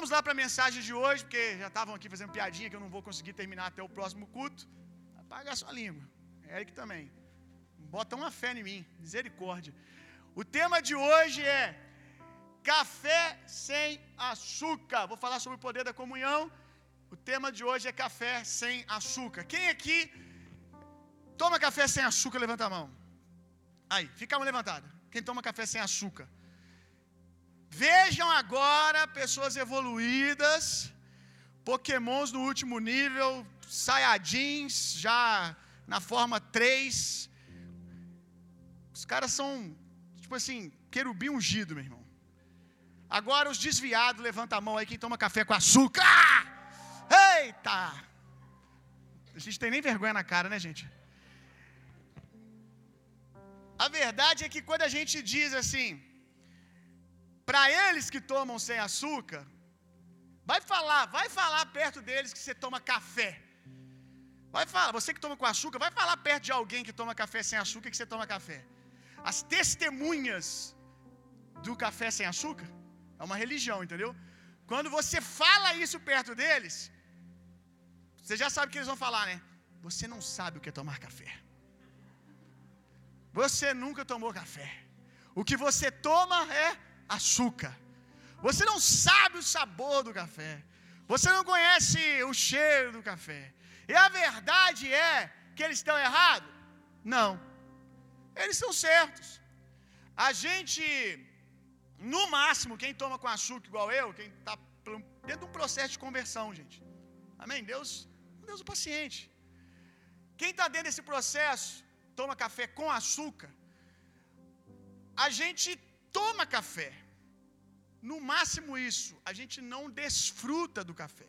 vamos lá para a mensagem de hoje, porque já estavam aqui fazendo piadinha que eu não vou conseguir terminar até o próximo culto. Apaga a sua língua. Eric também. Bota uma fé em mim, misericórdia. O tema de hoje é café sem açúcar. Vou falar sobre o poder da comunhão. O tema de hoje é café sem açúcar. Quem aqui toma café sem açúcar? Levanta a mão. Aí, fica a mão levantada. Quem toma café sem açúcar? Vejam agora pessoas evoluídas, pokémons no último nível, Saiyajins já na forma 3. Os caras são, tipo assim, querubim ungido, meu irmão. Agora os desviados, levanta a mão aí quem toma café com açúcar. Eita! A gente tem nem vergonha na cara, né, gente? A verdade é que quando a gente diz assim, para eles que tomam sem açúcar, vai falar, vai falar perto deles que você toma café. Vai falar, você que toma com açúcar, vai falar perto de alguém que toma café sem açúcar que você toma café. As testemunhas do café sem açúcar é uma religião, entendeu? Quando você fala isso perto deles, você já sabe o que eles vão falar, né? Você não sabe o que é tomar café. Você nunca tomou café. O que você toma é açúcar. Você não sabe o sabor do café. Você não conhece o cheiro do café. E a verdade é que eles estão errados? Não. Eles estão certos. A gente, no máximo, quem toma com açúcar igual eu, quem está dentro de um processo de conversão, gente. Amém? Deus, Deus é paciente. Quem está dentro desse processo, toma café com açúcar, a gente toma café. No máximo isso, a gente não desfruta do café.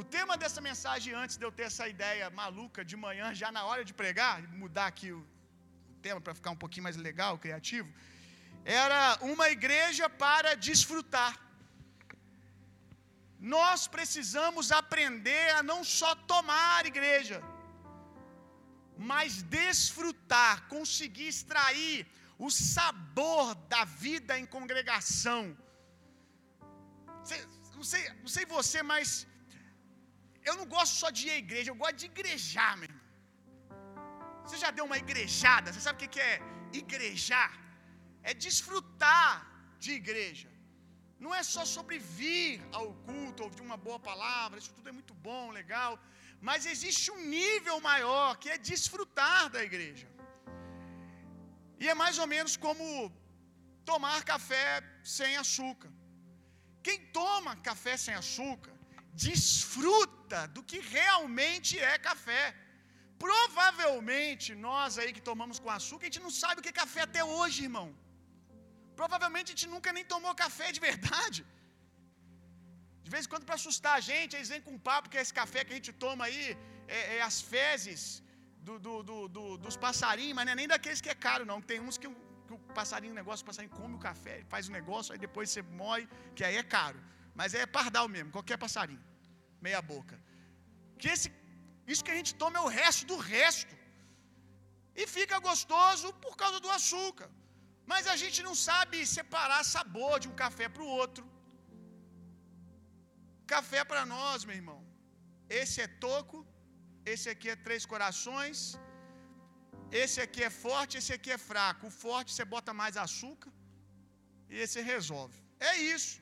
O tema dessa mensagem, antes de eu ter essa ideia maluca de manhã, já na hora de pregar, mudar aqui o, o tema para ficar um pouquinho mais legal, criativo, era uma igreja para desfrutar. Nós precisamos aprender a não só tomar igreja, mas desfrutar, conseguir extrair o sabor da vida em congregação. Não sei, não sei você, mas eu não gosto só de ir à igreja, eu gosto de igrejar, meu irmão. Você já deu uma igrejada? Você sabe o que é igrejar? É desfrutar de igreja. Não é só sobre vir ao culto, ouvir uma boa palavra, isso tudo é muito bom, legal. Mas existe um nível maior que é desfrutar da igreja. E é mais ou menos como tomar café sem açúcar. Quem toma café sem açúcar desfruta do que realmente é café. Provavelmente nós aí que tomamos com açúcar, a gente não sabe o que é café até hoje, irmão. Provavelmente a gente nunca nem tomou café de verdade. De vez em quando, para assustar a gente, eles vêm com um papo que esse café que a gente toma aí é, é as fezes do, do, do, do, dos passarinhos, mas não é nem daqueles que é caro, não. Tem uns que, que o passarinho, o negócio, o passarinho come o café, faz o negócio, aí depois você moe, que aí é caro. Mas é pardal mesmo, qualquer passarinho. Meia boca. Que esse, isso que a gente toma é o resto do resto. E fica gostoso por causa do açúcar. Mas a gente não sabe separar sabor de um café para o outro. Café para nós, meu irmão. Esse é toco, esse aqui é três corações, esse aqui é forte, esse aqui é fraco. O forte você bota mais açúcar e esse resolve. É isso.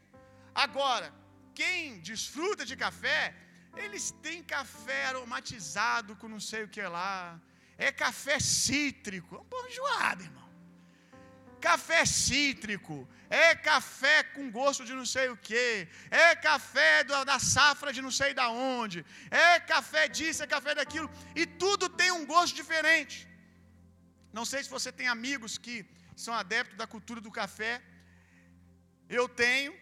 Agora, quem desfruta de café, eles têm café aromatizado com não sei o que lá. É café cítrico. É uma enjoada, irmão. Café cítrico, é café com gosto de não sei o que, é café da safra de não sei da onde, é café disso, é café daquilo, e tudo tem um gosto diferente. Não sei se você tem amigos que são adeptos da cultura do café, eu tenho,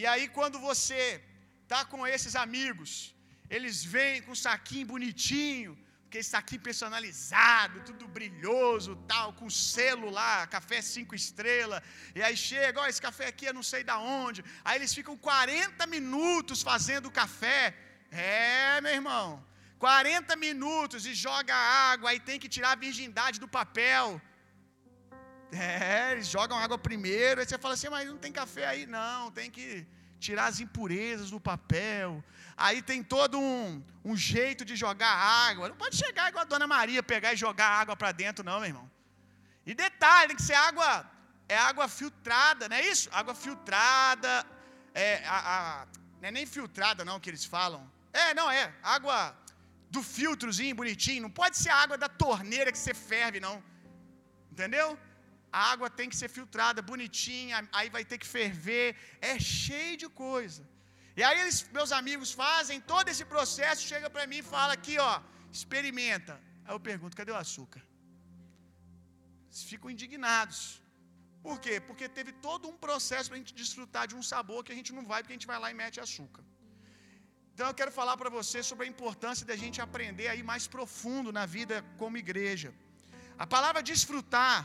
e aí quando você tá com esses amigos, eles vêm com um saquinho bonitinho, aquele saquinho personalizado, tudo brilhoso, tal, com selo lá, café cinco estrelas. E aí chega, ó, esse café aqui eu não sei da onde. Aí eles ficam 40 minutos fazendo café. É, meu irmão. 40 minutos e joga água, aí tem que tirar a virgindade do papel. É, eles jogam água primeiro, aí você fala assim, mas não tem café aí? Não, tem que tirar as impurezas do papel. Aí tem todo um, um jeito de jogar água. Não pode chegar igual a Dona Maria, pegar e jogar água para dentro, não, meu irmão. E detalhe, tem que ser água, é água filtrada, não é isso? Água filtrada, é, a, a, não é nem filtrada não que eles falam. É, não, é, água do filtrozinho bonitinho, não pode ser água da torneira que você ferve, não. Entendeu? A água tem que ser filtrada, bonitinha, aí vai ter que ferver, é cheio de coisa. E aí eles, meus amigos fazem todo esse processo, chega para mim e fala aqui, ó, experimenta. Aí eu pergunto, cadê o açúcar? Eles ficam indignados. Por quê? Porque teve todo um processo para a gente desfrutar de um sabor que a gente não vai, porque a gente vai lá e mete açúcar. Então eu quero falar para você sobre a importância da gente aprender aí mais profundo na vida como igreja. A palavra desfrutar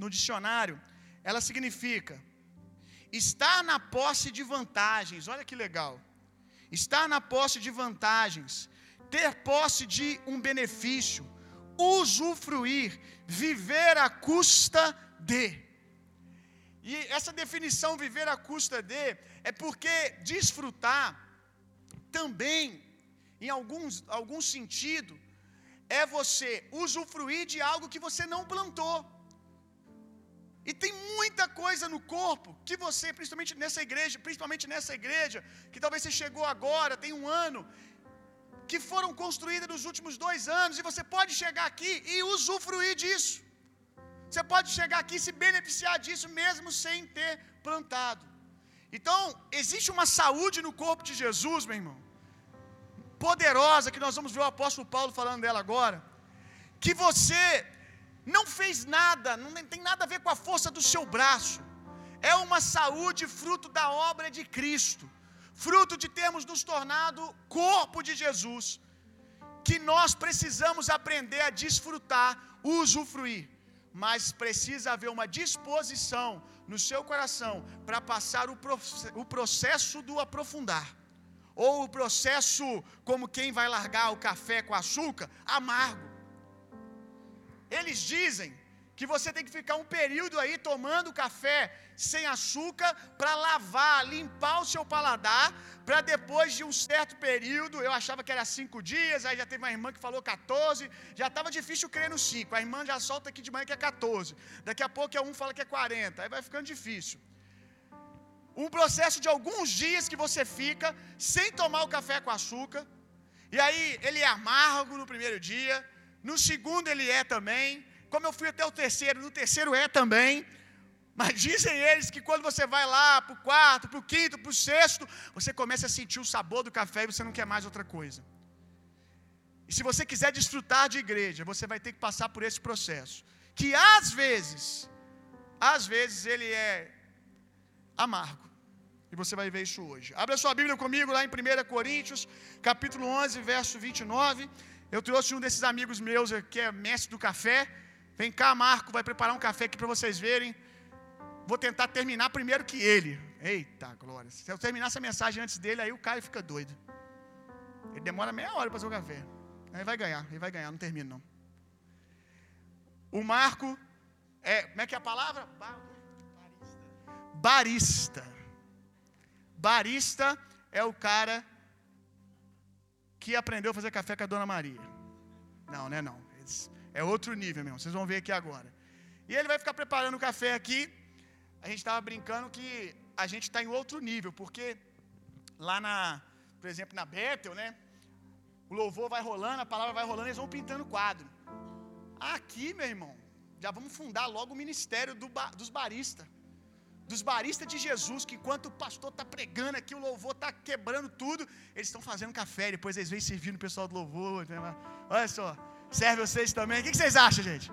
no dicionário, ela significa estar na posse de vantagens. Olha que legal. Estar na posse de vantagens, ter posse de um benefício, usufruir, viver à custa de. E essa definição viver à custa de é porque desfrutar também, em alguns, algum sentido, é você usufruir de algo que você não plantou. E tem muita coisa no corpo que você, principalmente nessa igreja, principalmente nessa igreja, que talvez você chegou agora, tem um ano, que foram construídas nos últimos dois anos, e você pode chegar aqui e usufruir disso. Você pode chegar aqui e se beneficiar disso mesmo sem ter plantado. Então, existe uma saúde no corpo de Jesus, meu irmão, poderosa, que nós vamos ver o apóstolo Paulo falando dela agora, que você não fez nada, não tem nada a ver com a força do seu braço, é uma saúde fruto da obra de Cristo, fruto de termos nos tornado corpo de Jesus, que nós precisamos aprender a desfrutar, usufruir, mas precisa haver uma disposição no seu coração para passar o processo do aprofundar ou o processo como quem vai largar o café com açúcar, amargo. Eles dizem que você tem que ficar um período aí tomando café sem açúcar para lavar, limpar o seu paladar, para depois de um certo período, eu achava que era cinco dias, aí já teve uma irmã que falou 14, já estava difícil crer no cinco, a irmã já solta aqui de manhã que é 14, daqui a pouco é um fala que é 40, aí vai ficando difícil um processo de alguns dias que você fica sem tomar o café com açúcar. E aí ele é amargo no primeiro dia, no segundo ele é também. Como eu fui até o terceiro, no terceiro é também. Mas dizem eles que quando você vai lá para o quarto, para o quinto, para o sexto, você começa a sentir o sabor do café e você não quer mais outra coisa. E se você quiser desfrutar de igreja, você vai ter que passar por esse processo. Que às vezes, às vezes ele é amargo. E você vai ver isso hoje. Abra sua Bíblia comigo lá em 1 Coríntios, capítulo 11, verso 29. Eu trouxe um desses amigos meus que é mestre do café. Vem cá, Marco, vai preparar um café aqui para vocês verem. Vou tentar terminar primeiro que ele. Eita, glória. Se eu terminar essa mensagem antes dele, aí o cara fica doido. Ele demora meia hora para fazer o café. Aí vai ganhar, ele vai ganhar, não termina não. O Marco é, como é que é a palavra? Barista. Barista. Barista é o cara que aprendeu a fazer café com a Dona Maria. Não, né? Não. É outro nível mesmo. Vocês vão ver aqui agora. E ele vai ficar preparando o café aqui. A gente estava brincando que a gente está em outro nível, porque lá na, por exemplo, na Bethel, né? O louvor vai rolando, a palavra vai rolando, eles vão pintando quadro. Aqui, meu irmão, já vamos fundar logo o ministério do, dos baristas dos baristas de Jesus, que enquanto o pastor está pregando aqui, o louvor está quebrando tudo, eles estão fazendo café, depois eles vêm servindo o pessoal do louvor. Olha só, serve vocês também. O que vocês acham, gente?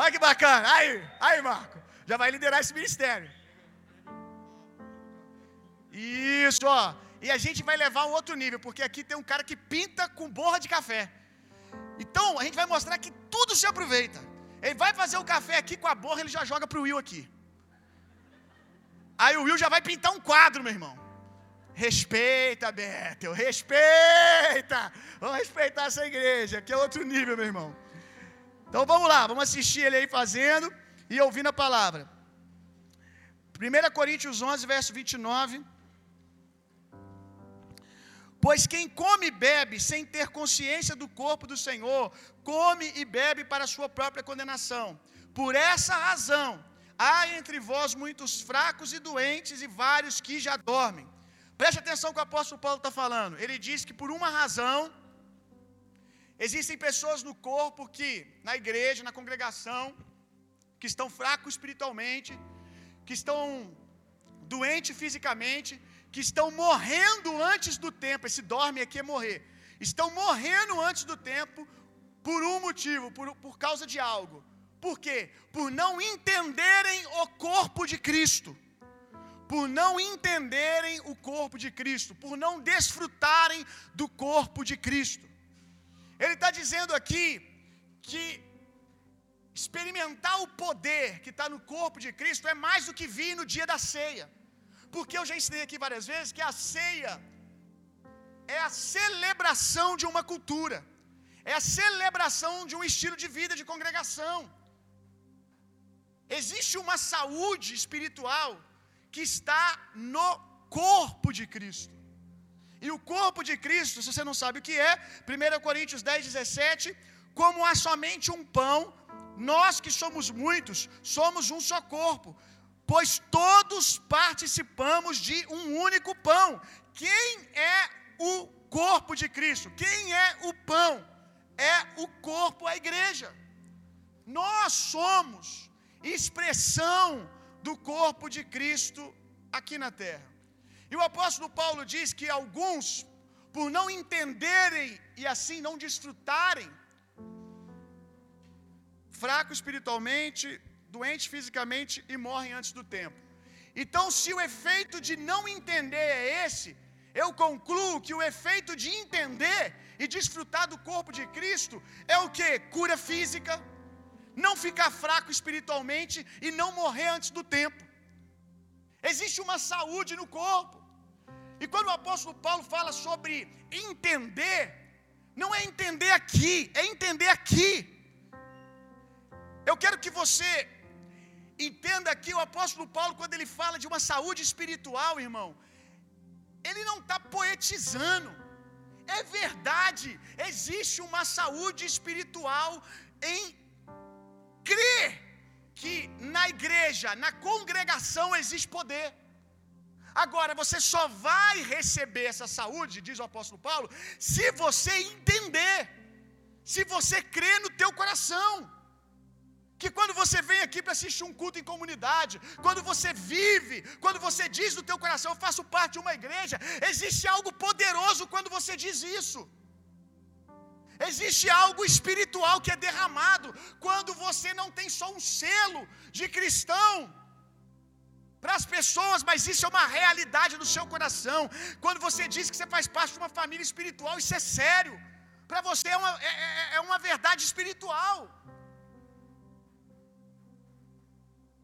Olha que bacana. Aí, aí, Marco, já vai liderar esse ministério. Isso, ó. E a gente vai levar um outro nível, porque aqui tem um cara que pinta com borra de café. Então, a gente vai mostrar que tudo se aproveita. Ele vai fazer o café aqui com a borra, ele já joga pro Will aqui. Aí o Will já vai pintar um quadro, meu irmão. Respeita, Bethel, respeita. Vamos respeitar essa igreja, que é outro nível, meu irmão. Então vamos lá, vamos assistir ele aí fazendo e ouvindo a palavra. 1 Coríntios 11, verso 29. Pois quem come e bebe sem ter consciência do corpo do Senhor, come e bebe para sua própria condenação. Por essa razão, há entre vós muitos fracos e doentes e vários que já dormem. Preste atenção que o apóstolo Paulo está falando. Ele diz que por uma razão, existem pessoas no corpo que, na igreja, na congregação, que estão fracos espiritualmente, que estão doentes fisicamente, que estão morrendo antes do tempo. Esse dorme aqui é morrer. Estão morrendo antes do tempo por um motivo, por, por causa de algo. Por quê? Por não entenderem o corpo de Cristo. Por não entenderem o corpo de Cristo. Por não desfrutarem do corpo de Cristo. Ele está dizendo aqui que experimentar o poder que está no corpo de Cristo é mais do que vir no dia da ceia. Porque eu já ensinei aqui várias vezes que a ceia é a celebração de uma cultura, é a celebração de um estilo de vida de congregação. Existe uma saúde espiritual que está no corpo de Cristo. E o corpo de Cristo, se você não sabe o que é, 1 Coríntios 10, 17, como há somente um pão, nós que somos muitos, somos um só corpo, pois todos participamos de um único pão. Quem é o corpo de Cristo? Quem é o pão? É o corpo, a igreja. Nós somos expressão do corpo de Cristo aqui na terra. E o apóstolo Paulo diz que alguns, por não entenderem e assim não desfrutarem, fraco espiritualmente, doente fisicamente e morrem antes do tempo. Então, se o efeito de não entender é esse, eu concluo que o efeito de entender e desfrutar do corpo de Cristo é o que? Cura física, não ficar fraco espiritualmente e não morrer antes do tempo. Existe uma saúde no corpo. E quando o apóstolo Paulo fala sobre entender, não é entender aqui, é entender aqui. Eu quero que você Entenda aqui o apóstolo Paulo, quando ele fala de uma saúde espiritual, irmão, ele não está poetizando, é verdade, existe uma saúde espiritual em crer que na igreja, na congregação existe poder. Agora, você só vai receber essa saúde, diz o apóstolo Paulo, se você entender, se você crer no teu coração. Que quando você vem aqui para assistir um culto em comunidade, quando você vive, quando você diz no teu coração, eu faço parte de uma igreja, existe algo poderoso quando você diz isso. Existe algo espiritual que é derramado quando você não tem só um selo de cristão para as pessoas, mas isso é uma realidade no seu coração. Quando você diz que você faz parte de uma família espiritual, isso é sério. Para você é uma, é, é, é uma verdade espiritual.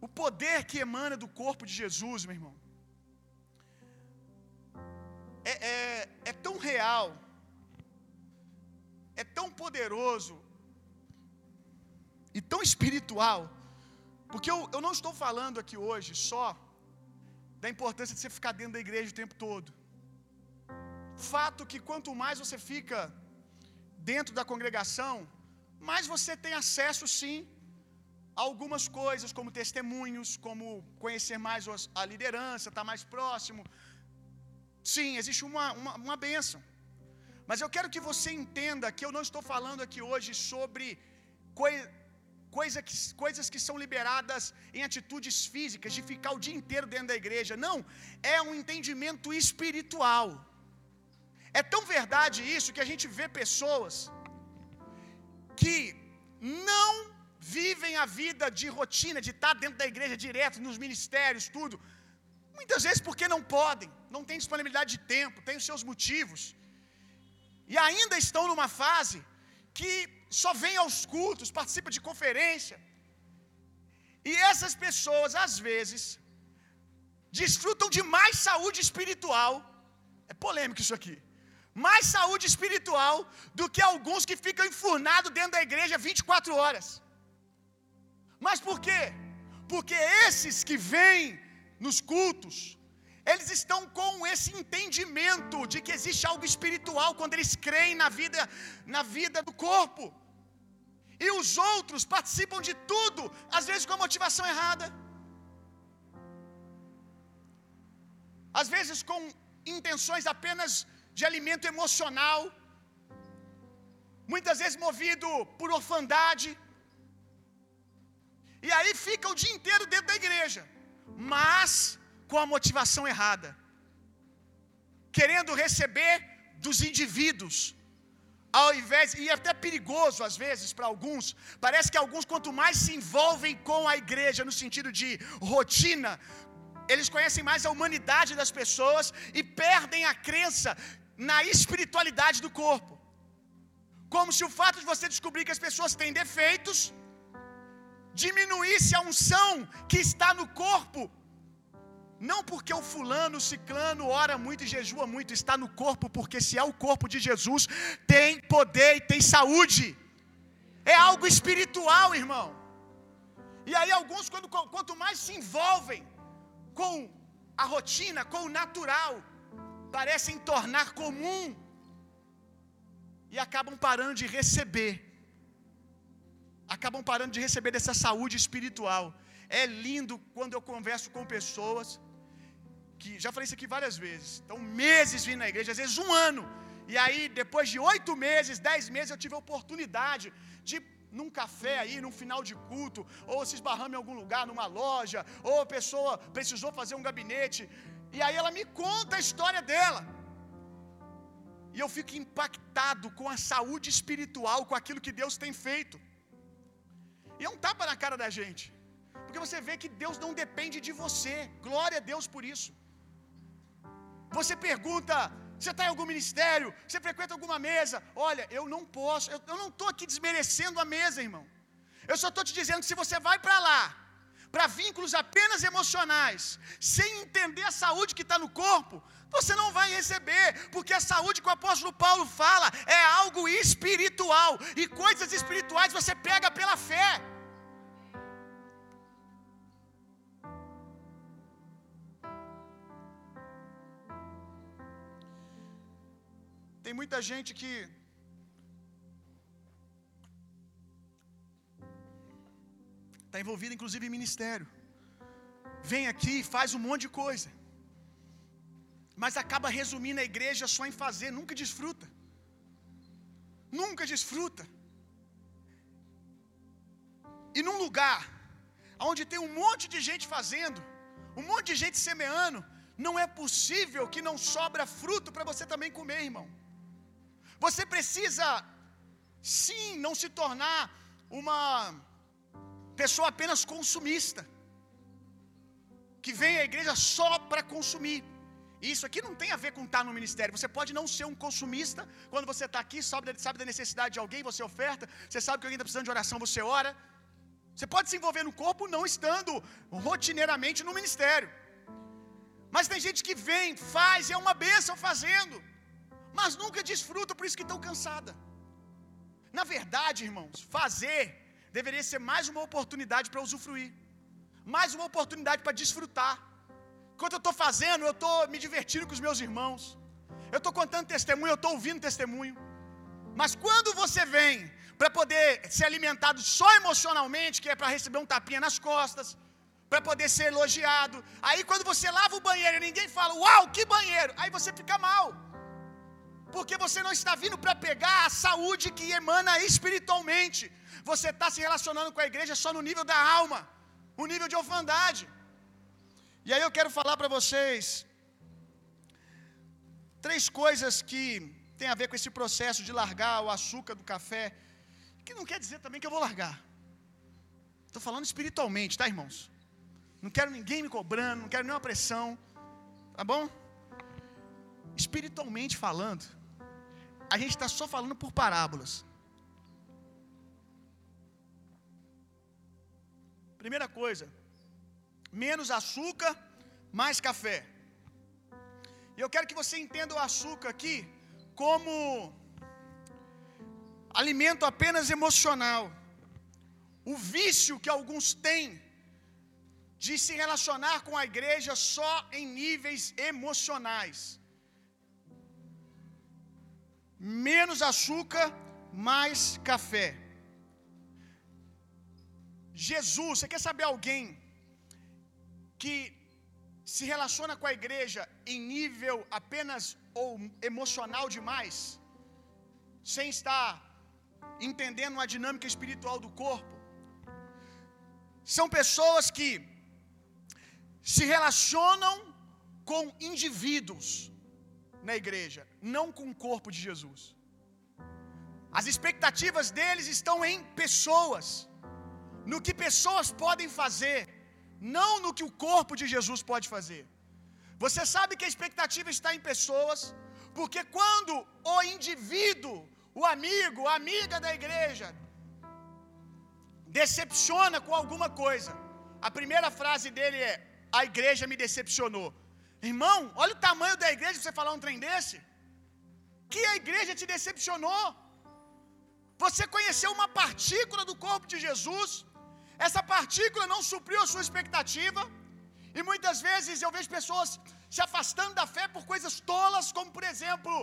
O poder que emana do corpo de Jesus, meu irmão, é, é, é tão real, é tão poderoso e tão espiritual, porque eu, eu não estou falando aqui hoje só da importância de você ficar dentro da igreja o tempo todo. Fato que quanto mais você fica dentro da congregação, mais você tem acesso sim algumas coisas, como testemunhos, como conhecer mais a liderança, estar tá mais próximo. Sim, existe uma, uma, uma bênção. Mas eu quero que você entenda que eu não estou falando aqui hoje sobre coi, coisa que, coisas que são liberadas em atitudes físicas, de ficar o dia inteiro dentro da igreja. Não, é um entendimento espiritual. É tão verdade isso que a gente vê pessoas que não vivem a vida de rotina, de estar dentro da igreja direto, nos ministérios, tudo. Muitas vezes porque não podem, não têm disponibilidade de tempo, têm os seus motivos. E ainda estão numa fase que só vem aos cultos, participa de conferência. E essas pessoas, às vezes, desfrutam de mais saúde espiritual. É polêmico isso aqui. Mais saúde espiritual do que alguns que ficam enfurnados dentro da igreja 24 horas. Mas por quê? Porque esses que vêm nos cultos, Eles estão com esse entendimento de que existe algo espiritual quando eles creem na vida, na vida do corpo. E os outros participam de tudo, às vezes com a motivação errada. Às vezes com intenções apenas de alimento emocional. Muitas vezes movido por orfandade. E aí fica o dia inteiro dentro da igreja, mas com a motivação errada, querendo receber dos indivíduos, ao invés, e é até perigoso às vezes para alguns, parece que alguns, quanto mais se envolvem com a igreja, no sentido de rotina, eles conhecem mais a humanidade das pessoas e perdem a crença na espiritualidade do corpo. Como se o fato de você descobrir que as pessoas têm defeitos diminuísse a unção que está no corpo. Não porque o fulano, o ciclano ora muito e jejua muito, está no corpo, porque se é o corpo de Jesus, tem poder e tem saúde. É algo espiritual, irmão. E aí alguns quando quanto mais se envolvem com a rotina, com o natural, parecem tornar comum e acabam parando de receber acabam parando de receber dessa saúde espiritual. É lindo quando eu converso com pessoas que já falei isso aqui várias vezes. Então, meses vindo na igreja, às vezes um ano. E aí, depois de oito meses, dez meses, eu tive a oportunidade de num café aí, num final de culto, ou se esbarrando em algum lugar, numa loja, ou a pessoa precisou fazer um gabinete, e aí ela me conta a história dela. E eu fico impactado com a saúde espiritual, com aquilo que Deus tem feito. E é um tapa na cara da gente. Porque você vê que Deus não depende de você. Glória a Deus por isso. Você pergunta, você está em algum ministério, você frequenta alguma mesa. Olha, eu não posso, eu, eu não estou aqui desmerecendo a mesa, irmão. Eu só estou te dizendo que se você vai para lá, para vínculos apenas emocionais, sem entender a saúde que está no corpo, você não vai receber, porque a saúde que o apóstolo Paulo fala é algo espiritual, e coisas espirituais você pega pela fé. Tem muita gente que está envolvida, inclusive, em ministério. Vem aqui, faz um monte de coisa, mas acaba resumindo a igreja só em fazer, nunca desfruta. Nunca desfruta. E num lugar onde tem um monte de gente fazendo, um monte de gente semeando, não é possível que não sobra fruto para você também comer, irmão. Você precisa, sim, não se tornar uma pessoa apenas consumista, que vem à igreja só para consumir. Isso aqui não tem a ver com estar no ministério. Você pode não ser um consumista quando você está aqui, sabe, sabe da necessidade de alguém, você oferta. Você sabe que alguém está precisando de oração, você ora. Você pode se envolver no corpo não estando rotineiramente no ministério. Mas tem gente que vem, faz, é uma bênção fazendo mas nunca desfruta, por isso que estão cansada. Na verdade, irmãos, fazer deveria ser mais uma oportunidade para usufruir, mais uma oportunidade para desfrutar. Enquanto eu estou fazendo, eu estou me divertindo com os meus irmãos, eu estou contando testemunho, eu estou ouvindo testemunho. Mas quando você vem para poder ser alimentado só emocionalmente, que é para receber um tapinha nas costas, para poder ser elogiado, aí quando você lava o banheiro e ninguém fala, uau, que banheiro, aí você fica mal porque você não está vindo para pegar a saúde que emana espiritualmente. Você está se relacionando com a igreja só no nível da alma, o nível de orfandade. E aí eu quero falar para vocês três coisas que tem a ver com esse processo de largar o açúcar do café, que não quer dizer também que eu vou largar. Estou falando espiritualmente, tá, irmãos? Não quero ninguém me cobrando, não quero nenhuma pressão, tá bom? Espiritualmente falando, a gente está só falando por parábolas. Primeira coisa, menos açúcar, mais café. E eu quero que você entenda o açúcar aqui como alimento apenas emocional. O vício que alguns têm de se relacionar com a igreja só em níveis emocionais. Menos açúcar, mais café. Jesus, você quer saber alguém que se relaciona com a igreja em nível apenas ou emocional demais, sem estar entendendo a dinâmica espiritual do corpo? São pessoas que se relacionam com indivíduos na igreja, não com o corpo de Jesus. As expectativas deles estão em pessoas, no que pessoas podem fazer, não no que o corpo de Jesus pode fazer. Você sabe que a expectativa está em pessoas, porque quando o indivíduo, o amigo, a amiga da igreja, decepciona com alguma coisa, a primeira frase dele é: A igreja me decepcionou. Irmão, olha o tamanho da igreja você falar um trem desse. Que a igreja te decepcionou. Você conheceu uma partícula do corpo de Jesus, essa partícula não supriu a sua expectativa, e muitas vezes eu vejo pessoas se afastando da fé por coisas tolas, como por exemplo,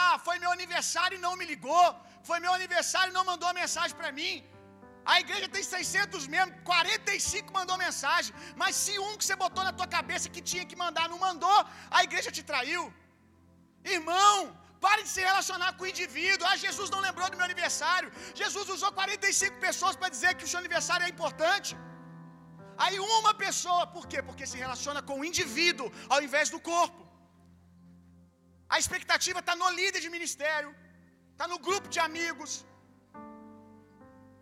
ah, foi meu aniversário e não me ligou, foi meu aniversário e não mandou a mensagem para mim. A igreja tem 600 membros, 45 mandou mensagem, mas se um que você botou na tua cabeça que tinha que mandar não mandou, a igreja te traiu. Irmão, pare de se relacionar com o indivíduo. Ah, Jesus não lembrou do meu aniversário. Jesus usou 45 pessoas para dizer que o seu aniversário é importante. Aí uma pessoa, por quê? Porque se relaciona com o indivíduo ao invés do corpo. A expectativa está no líder de ministério, está no grupo de amigos,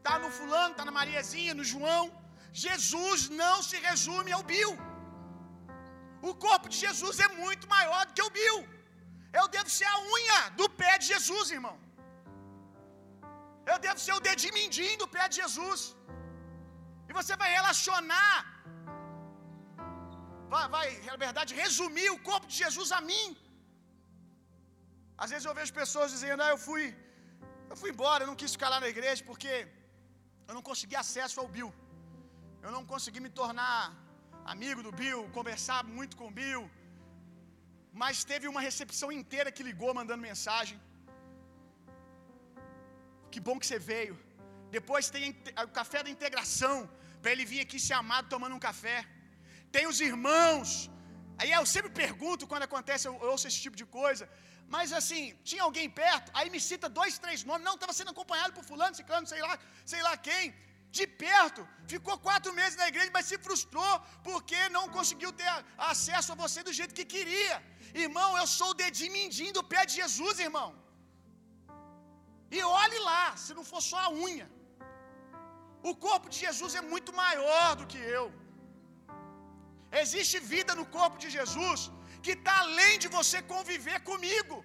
está no fulano, está na Mariazinha, no João. Jesus não se resume ao Bill. O corpo de Jesus é muito maior do que o Bill. Eu devo ser a unha do pé de Jesus, irmão. Eu devo ser o dedinho mindinho do pé de Jesus. E você vai relacionar, vai, vai, na verdade, resumir o corpo de Jesus a mim. Às vezes eu vejo pessoas dizendo: Ah, eu fui, eu fui embora, eu não quis ficar lá na igreja porque eu não consegui acesso ao Bill. Eu não consegui me tornar amigo do Bill, conversar muito com o Bill. Mas teve uma recepção inteira que ligou mandando mensagem. Que bom que você veio. Depois tem o café da integração, para ele vir aqui ser amado tomando um café. Tem os irmãos. Aí eu sempre pergunto quando acontece, eu ouço esse tipo de coisa. Mas assim, tinha alguém perto, aí me cita dois, três nomes. Não, estava sendo acompanhado por fulano, ciclano, sei lá, sei lá quem. De perto, ficou quatro meses na igreja, mas se frustrou porque não conseguiu ter acesso a você do jeito que queria. Irmão, eu sou o dedinho mindinho do pé de Jesus, irmão. E olhe lá, se não for só a unha. O corpo de Jesus é muito maior do que eu. Existe vida no corpo de Jesus que está além de você conviver comigo,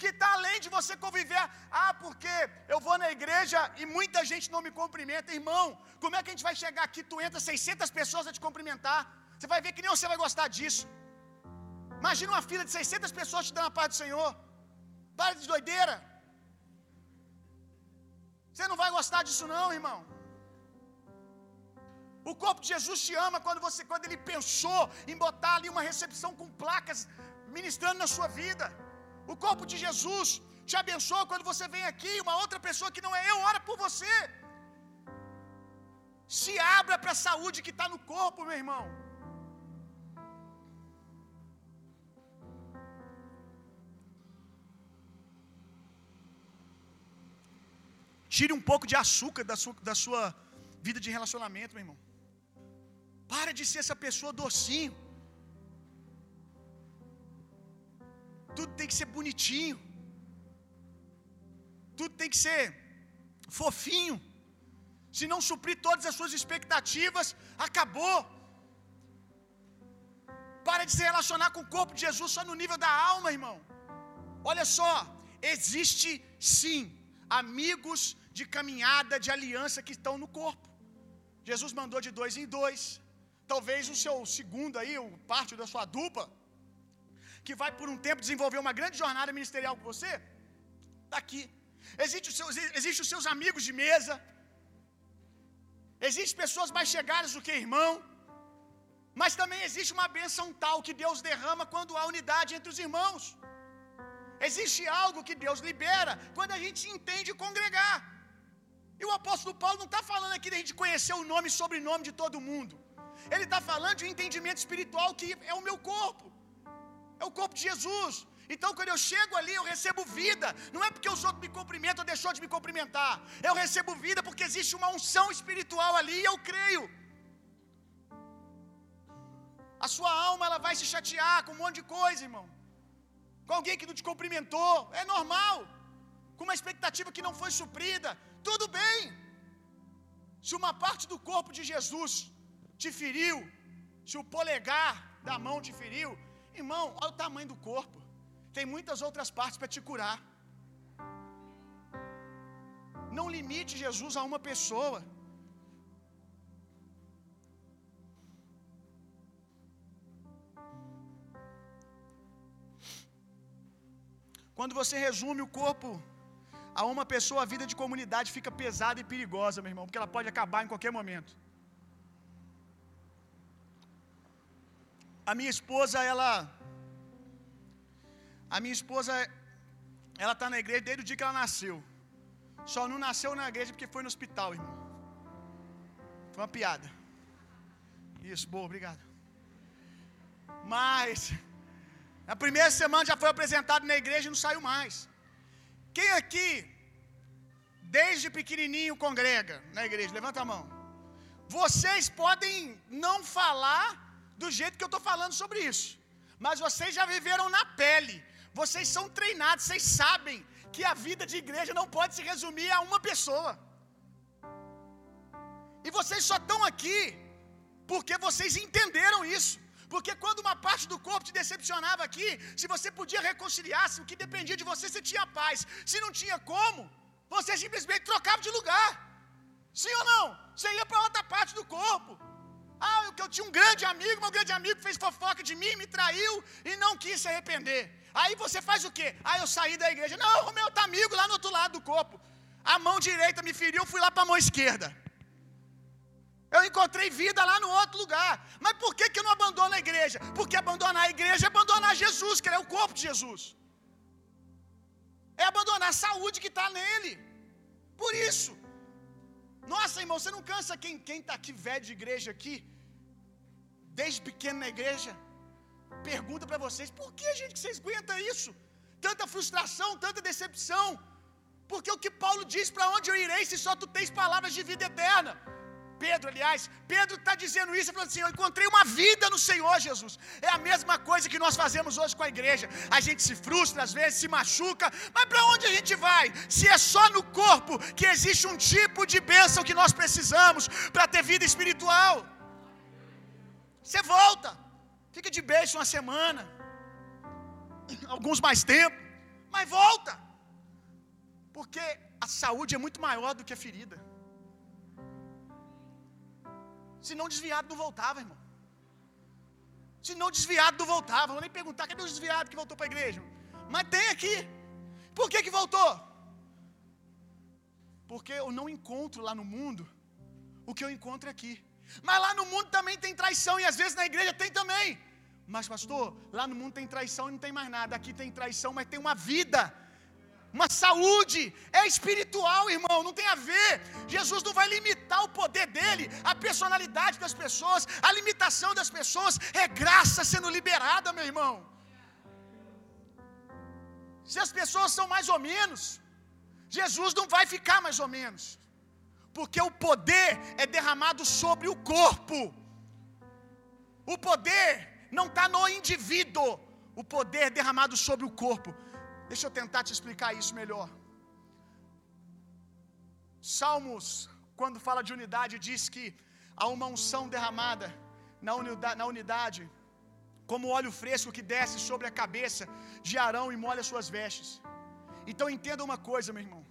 que está além de você conviver. Ah, porque eu vou na igreja e muita gente não me cumprimenta, irmão. Como é que a gente vai chegar aqui? Tu entra 600 pessoas a te cumprimentar. Você vai ver que nem você vai gostar disso. Imagina uma fila de 600 pessoas te dando a paz do Senhor. Para de doideira. Você não vai gostar disso, não, irmão. O corpo de Jesus te ama quando você, quando ele pensou em botar ali uma recepção com placas ministrando na sua vida. O corpo de Jesus te abençoa quando você vem aqui, uma outra pessoa que não é eu ora por você. Se abra para a saúde que está no corpo, meu irmão. Tire um pouco de açúcar da sua, da sua vida de relacionamento, meu irmão. Para de ser essa pessoa docinho. Tudo tem que ser bonitinho. Tudo tem que ser fofinho. Se não suprir todas as suas expectativas, acabou. Para de se relacionar com o corpo de Jesus só no nível da alma, irmão. Olha só, existe sim amigos de caminhada, de aliança que estão no corpo. Jesus mandou de dois em dois. Talvez o seu segundo aí, o parte da sua dupla, que vai por um tempo desenvolver uma grande jornada ministerial com você, está aqui. Existem os, seus, existe os seus amigos de mesa. Existem pessoas mais chegadas do que irmão. Mas também existe uma bênção tal que Deus derrama quando há unidade entre os irmãos. Existe algo que Deus libera quando a gente entende congregar. E o apóstolo Paulo não está falando aqui da gente conhecer o nome e sobrenome de todo mundo. Ele está falando de um entendimento espiritual que é o meu corpo, é o corpo de Jesus. Então, quando eu chego ali, eu recebo vida. Não é porque os outros me cumprimentam ou deixou de me cumprimentar. Eu recebo vida porque existe uma unção espiritual ali e eu creio. A sua alma ela vai se chatear com um monte de coisa, irmão. Com alguém que não te cumprimentou, é normal. Com uma expectativa que não foi suprida, tudo bem. Se uma parte do corpo de Jesus te feriu, se o polegar da mão te feriu, irmão, olha o tamanho do corpo. Tem muitas outras partes para te curar. Não limite Jesus a uma pessoa. Quando você resume o corpo a uma pessoa, a vida de comunidade fica pesada e perigosa, meu irmão, porque ela pode acabar em qualquer momento. A minha esposa, ela a minha esposa ela tá na igreja desde o dia que ela nasceu. Só não nasceu na igreja porque foi no hospital, irmão. Foi uma piada. Isso, boa, obrigado. Mas na primeira semana já foi apresentado na igreja e não saiu mais. Quem aqui, desde pequenininho, congrega na igreja? Levanta a mão. Vocês podem não falar do jeito que eu estou falando sobre isso, mas vocês já viveram na pele. Vocês são treinados, vocês sabem que a vida de igreja não pode se resumir a uma pessoa. E vocês só estão aqui porque vocês entenderam isso. Porque quando uma parte do corpo te decepcionava aqui, se você podia reconciliar, se o que dependia de você, você tinha paz. Se não tinha como, você simplesmente trocava de lugar. Sim ou não? Você ia para outra parte do corpo. Ah, eu, eu tinha um grande amigo, meu grande amigo fez fofoca de mim, me traiu e não quis se arrepender. Aí você faz o quê? Ah, eu saí da igreja. Não, o meu outro amigo lá no outro lado do corpo. A mão direita me feriu, fui lá para a mão esquerda. Eu encontrei vida lá no outro lugar. Mas por que, que eu não abandono a igreja? Porque abandonar a igreja é abandonar Jesus, que ele é o corpo de Jesus. É abandonar a saúde que está nele. Por isso. Nossa, irmão, você não cansa quem está aqui velho de igreja aqui? Desde pequeno na igreja? Pergunta para vocês, por que, gente, que vocês aguentam isso? Tanta frustração, tanta decepção. Porque o que Paulo diz, para onde eu irei se só tu tens palavras de vida eterna? Pedro, aliás, Pedro está dizendo isso, falando assim: Eu encontrei uma vida no Senhor Jesus. É a mesma coisa que nós fazemos hoje com a igreja. A gente se frustra, às vezes se machuca, mas para onde a gente vai? Se é só no corpo que existe um tipo de bênção que nós precisamos para ter vida espiritual. Você volta, fica de beijo uma semana, alguns mais tempo, mas volta, porque a saúde é muito maior do que a ferida. Se não desviado, não voltava, irmão. Se não desviado, não voltava. Vou nem perguntar, cadê o desviado que voltou para a igreja? Mas tem aqui. Por que, que voltou? Porque eu não encontro lá no mundo o que eu encontro aqui. Mas lá no mundo também tem traição e às vezes na igreja tem também. Mas, pastor, lá no mundo tem traição e não tem mais nada. Aqui tem traição, mas tem uma vida uma saúde, é espiritual, irmão, não tem a ver. Jesus não vai limitar o poder dele, a personalidade das pessoas, a limitação das pessoas, é graça sendo liberada, meu irmão. Se as pessoas são mais ou menos, Jesus não vai ficar mais ou menos, porque o poder é derramado sobre o corpo, o poder não está no indivíduo, o poder é derramado sobre o corpo. Deixa eu tentar te explicar isso melhor. Salmos, quando fala de unidade, diz que há uma unção derramada na unidade, na unidade como óleo fresco que desce sobre a cabeça de Arão e molha suas vestes. Então entenda uma coisa, meu irmão.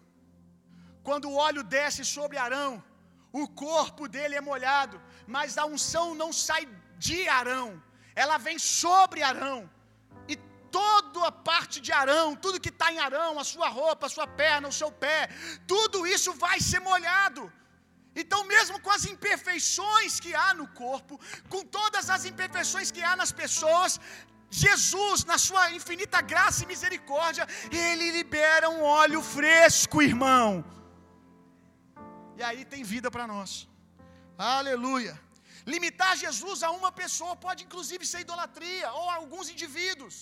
Quando o óleo desce sobre Arão, o corpo dele é molhado, mas a unção não sai de Arão, ela vem sobre Arão toda a parte de Arão, tudo que está em Arão, a sua roupa, a sua perna, o seu pé, tudo isso vai ser molhado. Então, mesmo com as imperfeições que há no corpo, com todas as imperfeições que há nas pessoas, Jesus, na sua infinita graça e misericórdia, ele libera um óleo fresco, irmão. E aí tem vida para nós. Aleluia. Limitar Jesus a uma pessoa pode inclusive ser idolatria, ou a alguns indivíduos.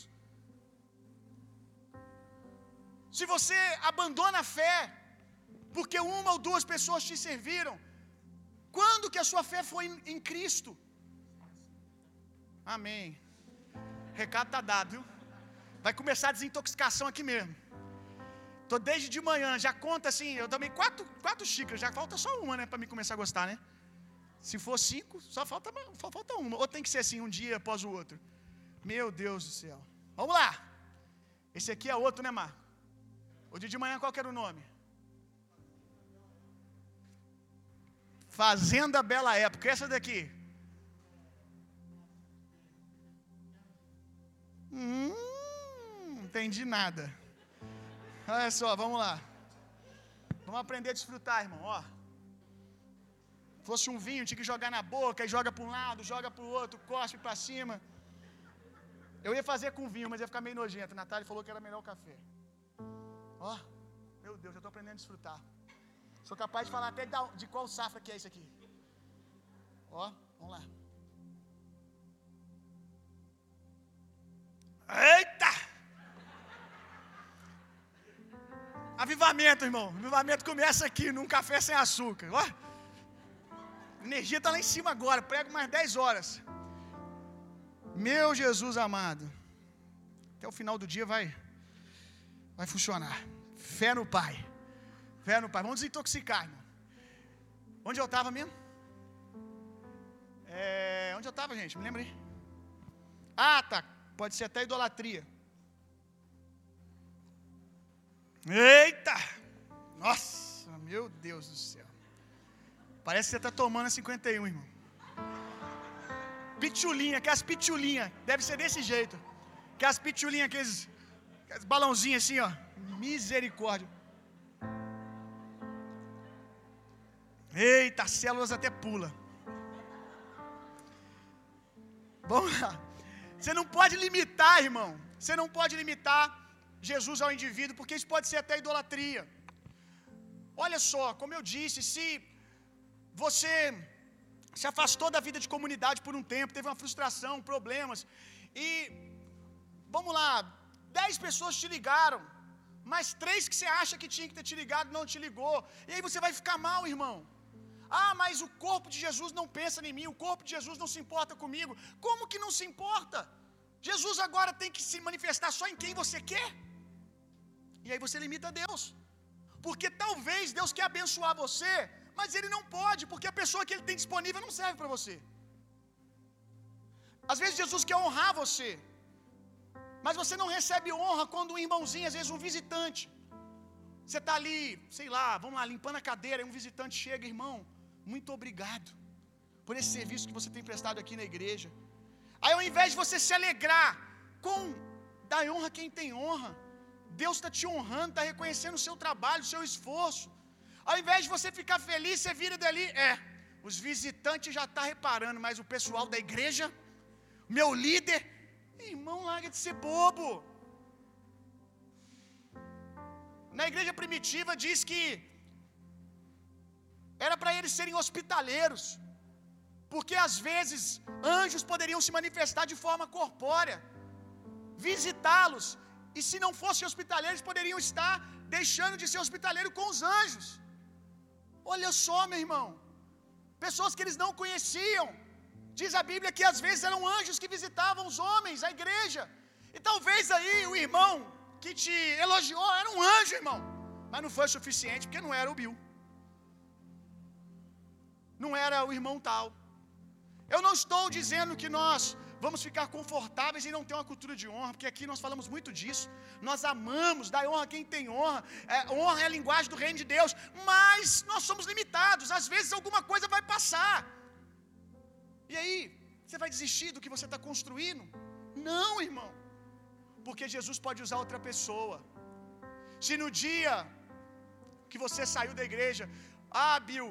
Se você abandona a fé, porque uma ou duas pessoas te serviram, quando que a sua fé foi em, Cristo? Amém. Recado está dado, viu? Vai começar a desintoxicação aqui mesmo. Tô desde de manhã, já conta assim, eu também quatro, quatro xícaras, já falta só uma, né, para mim começar a gostar, né? Se for cinco, só falta, só falta uma. Ou tem que ser assim, um dia após o outro. Meu Deus do céu. Vamos lá. Esse aqui é outro, né, Marco? O dia de manhã qual era o nome? Fazenda Bela Época. Essa daqui. Hum, entendi nada. Olha só, vamos lá. Vamos aprender a desfrutar, irmão. Ó. Fosse um vinho, tinha que jogar na boca, e joga para um lado, joga para o outro, cospe para cima. Eu ia fazer com vinho, mas ia ficar meio nojento. A Natália falou que era melhor o café. Ó, meu Deus, eu estou aprendendo a desfrutar. Sou capaz de falar até de qual safra que é isso aqui. Ó, vamos lá. Eita! Avivamento, irmão. Avivamento começa aqui, num café sem açúcar. Ó. energia está lá em cima agora. Prego mais 10 horas. Meu Jesus amado. Até o final do dia vai vai funcionar. Fé no Pai. Fé no Pai. Vamos desintoxicar, irmão. Onde eu estava mesmo? É, onde eu estava, gente? Me lembra aí. Ah, tá. Pode ser até idolatria. Eita! Nossa, meu Deus do céu. Parece que você está tomando a 51, irmão. Pitulinha, aquelas pitulinhas. Deve ser desse jeito. Aquelas pitulinhas, aqueles, aqueles balãozinhos assim, ó. Misericórdia. Eita, as células até pula. Vamos lá. Você não pode limitar, irmão. Você não pode limitar Jesus ao indivíduo, porque isso pode ser até idolatria. Olha só, como eu disse, se você se afastou da vida de comunidade por um tempo, teve uma frustração, problemas, e vamos lá, dez pessoas te ligaram, mas três que você acha que tinha que ter te ligado não te ligou, e aí você vai ficar mal, irmão. Ah, mas o corpo de Jesus não pensa em mim, o corpo de Jesus não se importa comigo. Como que não se importa? Jesus agora tem que se manifestar só em quem você quer. E aí você limita Deus. Porque talvez Deus quer abençoar você, mas ele não pode, porque a pessoa que ele tem disponível não serve para você. Às vezes Jesus quer honrar você, mas você não recebe honra quando um irmãozinho, às vezes um visitante, você está ali, sei lá, vamos lá, limpando a cadeira, e um visitante chega, irmão, muito obrigado por esse serviço que você tem prestado aqui na igreja. Aí, ao invés de você se alegrar com dar honra quem tem honra, Deus está te honrando, está reconhecendo o seu trabalho, o seu esforço. Ao invés de você ficar feliz, você vira dali, é, os visitantes já estão tá reparando, mas o pessoal da igreja, meu líder, irmão, larga de ser bobo. Na igreja primitiva diz que era para eles serem hospitaleiros, porque às vezes anjos poderiam se manifestar de forma corpórea, visitá-los, e se não fossem hospitaleiros, poderiam estar deixando de ser hospitaleiro com os anjos. Olha só, meu irmão, pessoas que eles não conheciam, diz a Bíblia que às vezes eram anjos que visitavam os homens, a igreja, e talvez aí o irmão que te elogiou era um anjo, irmão, mas não foi suficiente porque não era o Bill não era o irmão tal. Eu não estou dizendo que nós vamos ficar confortáveis e não ter uma cultura de honra, porque aqui nós falamos muito disso. Nós amamos, dar honra a quem tem honra. É, honra é a linguagem do reino de Deus, mas nós somos limitados. Às vezes alguma coisa vai passar. E aí, você vai desistir do que você está construindo? Não, irmão. Porque Jesus pode usar outra pessoa. Se no dia que você saiu da igreja, ah, Bill,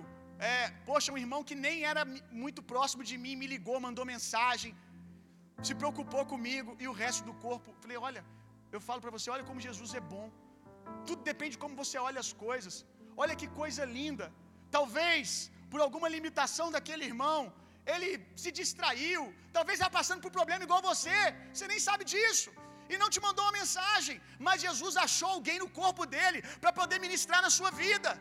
É, poxa, um irmão que nem era muito próximo de mim me ligou, mandou mensagem, se preocupou comigo e o resto do corpo. Falei, olha, eu falo para você, olha como Jesus é bom. Tudo depende de como você olha as coisas. Olha que coisa linda. Talvez por alguma limitação daquele irmão, ele se distraiu. Talvez está passando por problema igual você. Você nem sabe disso. E não te mandou uma mensagem. Mas Jesus achou alguém no corpo dele para poder ministrar na sua vida.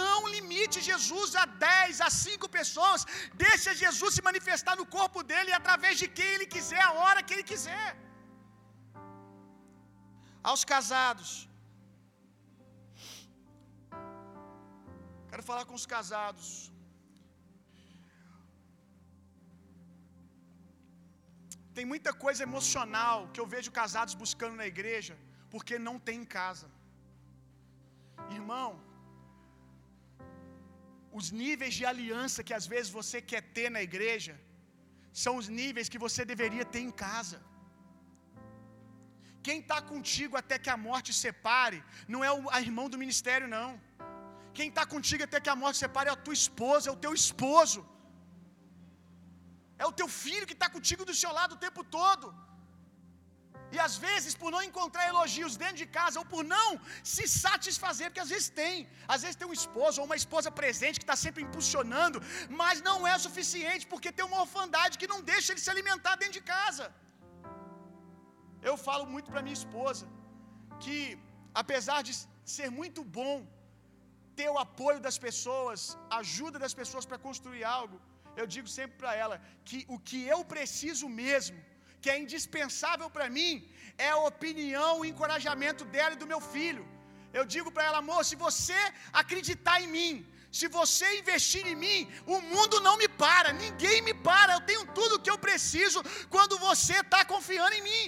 Não limite Jesus a 10, a 5 pessoas. Deixa Jesus se manifestar no corpo dele através de quem ele quiser, a hora que ele quiser. Aos casados. Quero falar com os casados. Tem muita coisa emocional que eu vejo casados buscando na igreja porque não tem em casa. Irmão, os níveis de aliança que às vezes você quer ter na igreja são os níveis que você deveria ter em casa. Quem está contigo até que a morte separe não é o irmão do ministério, não. Quem está contigo até que a morte separe é a tua esposa, é o teu esposo. É o teu filho que está contigo do seu lado o tempo todo. E às vezes, por não encontrar elogios dentro de casa, ou por não se satisfazer, porque às vezes tem, às vezes tem um esposo ou uma esposa presente que está sempre impulsionando, mas não é suficiente, porque tem uma orfandade que não deixa ele se alimentar dentro de casa. Eu falo muito para minha esposa que, apesar de ser muito bom ter o apoio das pessoas, ajuda das pessoas para construir algo, eu digo sempre para ela que o que eu preciso mesmo, que é indispensável para mim, é a opinião e encorajamento dela e do meu filho. Eu digo para ela, amor, se você acreditar em mim, se você investir em mim, o mundo não me para, ninguém me para. Eu tenho tudo o que eu preciso quando você está confiando em mim.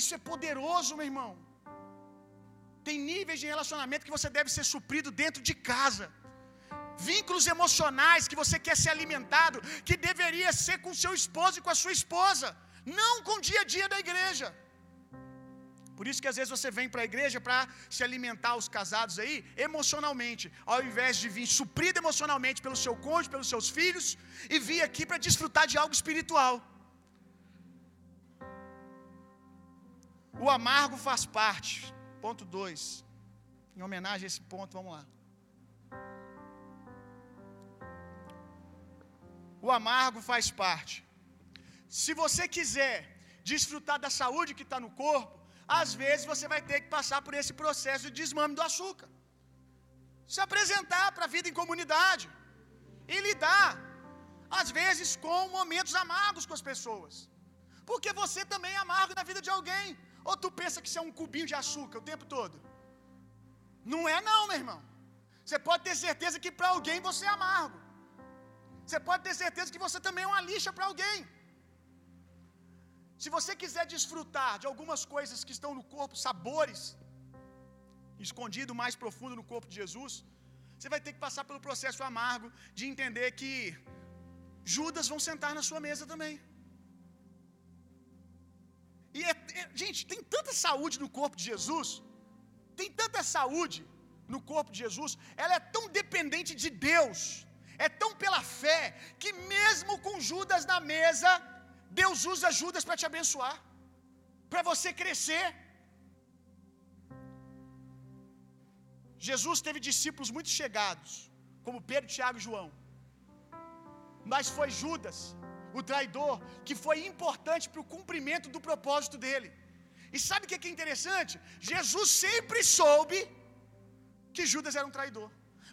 Isso é poderoso, meu irmão. Tem níveis de relacionamento que você deve ser suprido dentro de casa. Vínculos emocionais que você quer ser alimentado, que deveria ser com seu esposo e com a sua esposa, não com o dia a dia da igreja. Por isso que às vezes você vem para a igreja para se alimentar os casados aí emocionalmente, ao invés de vir suprido emocionalmente pelo seu cônjuge, pelos seus filhos, e vir aqui para desfrutar de algo espiritual. O amargo faz parte. Ponto 2. Em homenagem a esse ponto, vamos lá. O amargo faz parte. Se você quiser desfrutar da saúde que está no corpo, às vezes você vai ter que passar por esse processo de desmame do açúcar. Se apresentar para a vida em comunidade e lidar, às vezes, com momentos amargos com as pessoas. Porque você também é amargo na vida de alguém. Ou tu pensa que você é um cubinho de açúcar o tempo todo? Não é não, meu irmão. Você pode ter certeza que para alguém você é amargo. Você pode ter certeza que você também é uma lixa para alguém. Se você quiser desfrutar de algumas coisas que estão no corpo, sabores, escondido mais profundo no corpo de Jesus, você vai ter que passar pelo processo amargo de entender que Judas vão sentar na sua mesa também. E é, é, gente, tem tanta saúde no corpo de Jesus, tem tanta saúde no corpo de Jesus, ela é tão dependente de Deus, é tão pela fé, que mesmo com Judas na mesa, Deus usa Judas para te abençoar, para você crescer. Jesus teve discípulos muito chegados, como Pedro, Tiago e João, mas foi Judas o traidor, que foi importante para o cumprimento do propósito dele. E sabe o que é interessante? Jesus sempre soube que Judas era um traidor.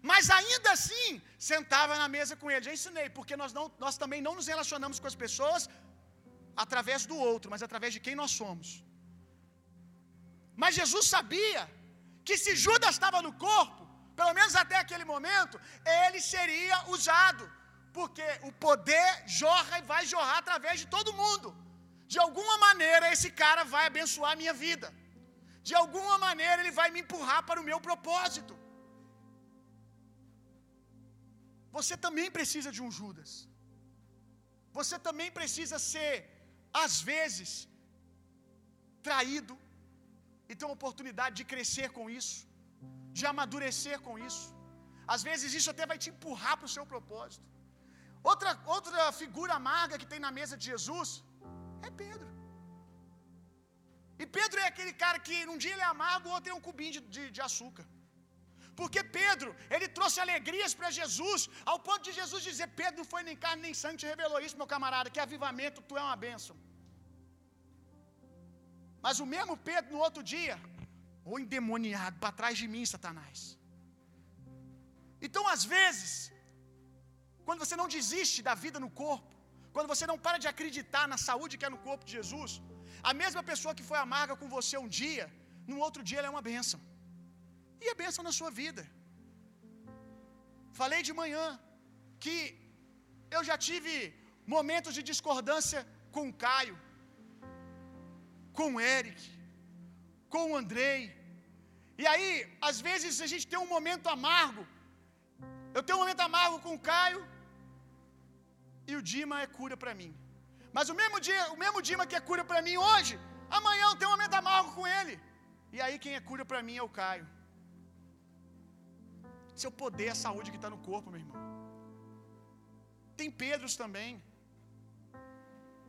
Mas ainda assim, sentava na mesa com ele. Já ensinei, porque nós, não, nós também não nos relacionamos com as pessoas através do outro, mas através de quem nós somos. Mas Jesus sabia que se Judas estava no corpo, pelo menos até aquele momento, ele seria usado porque o poder jorra e vai jorrar através de todo mundo. De alguma maneira, esse cara vai abençoar a minha vida. De alguma maneira, ele vai me empurrar para o meu propósito. Você também precisa de um Judas. Você também precisa ser, às vezes, traído e ter uma oportunidade de crescer com isso, de amadurecer com isso. Às vezes isso até vai te empurrar para o seu propósito. Outra, outra figura amarga que tem na mesa de Jesus é Pedro. E Pedro é aquele cara que num dia ele é amargo, outro tem um cubinho de, de, de açúcar. Porque Pedro, ele trouxe alegrias para Jesus, ao ponto de Jesus dizer: Pedro não foi nem carne nem sangue, te revelou isso, meu camarada, que avivamento, tu é uma bênção. Mas o mesmo Pedro, no outro dia, ou endemoniado, para trás de mim, Satanás. Então, às vezes, quando você não desiste da vida no corpo, quando você não para de acreditar na saúde que é no corpo de Jesus, a mesma pessoa que foi amarga com você um dia, no outro dia ela é uma bênção. E é bênção na sua vida. Falei de manhã que eu já tive momentos de discordância com o Caio, com o Eric, com o Andrei. E aí, às vezes, a gente tem um momento amargo. Eu tenho um momento amargo com o Caio e o Dima é cura para mim. Mas o mesmo dia, o mesmo Dima que é cura para mim hoje, amanhã eu tenho um momento amargo com ele. E aí quem é cura para mim é o Caio. Seu poder é a saúde que está no corpo, meu irmão. Tem Pedros também,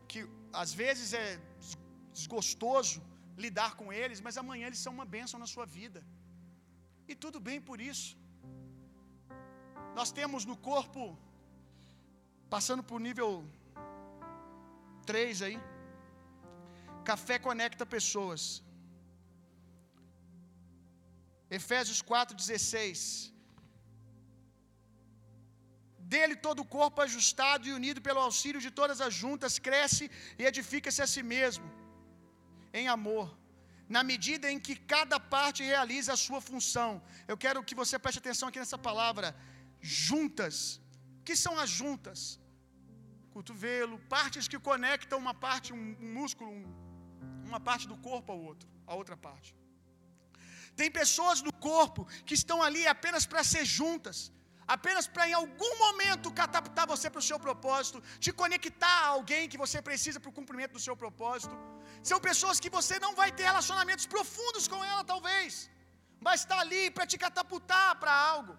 que às vezes é desgostoso lidar com eles, mas amanhã eles são uma bênção na sua vida. E tudo bem por isso. Nós temos no corpo, passando por nível 3 aí, café conecta pessoas. Efésios 4,16. Dele todo o corpo ajustado e unido pelo auxílio de todas as juntas cresce e edifica-se a si mesmo em amor, na medida em que cada parte realiza a sua função. Eu quero que você preste atenção aqui nessa palavra, juntas. O que são as juntas? Cotovelo, partes que conectam uma parte, um, músculo, um, uma parte do corpo ao outro, a outra parte. Tem pessoas no corpo que estão ali apenas para ser juntas apenas para em algum momento catapultar você para o seu propósito, te conectar a alguém que você precisa para o cumprimento do seu propósito. São pessoas que você não vai ter relacionamentos profundos com ela, talvez, mas está ali para te catapultar para algo.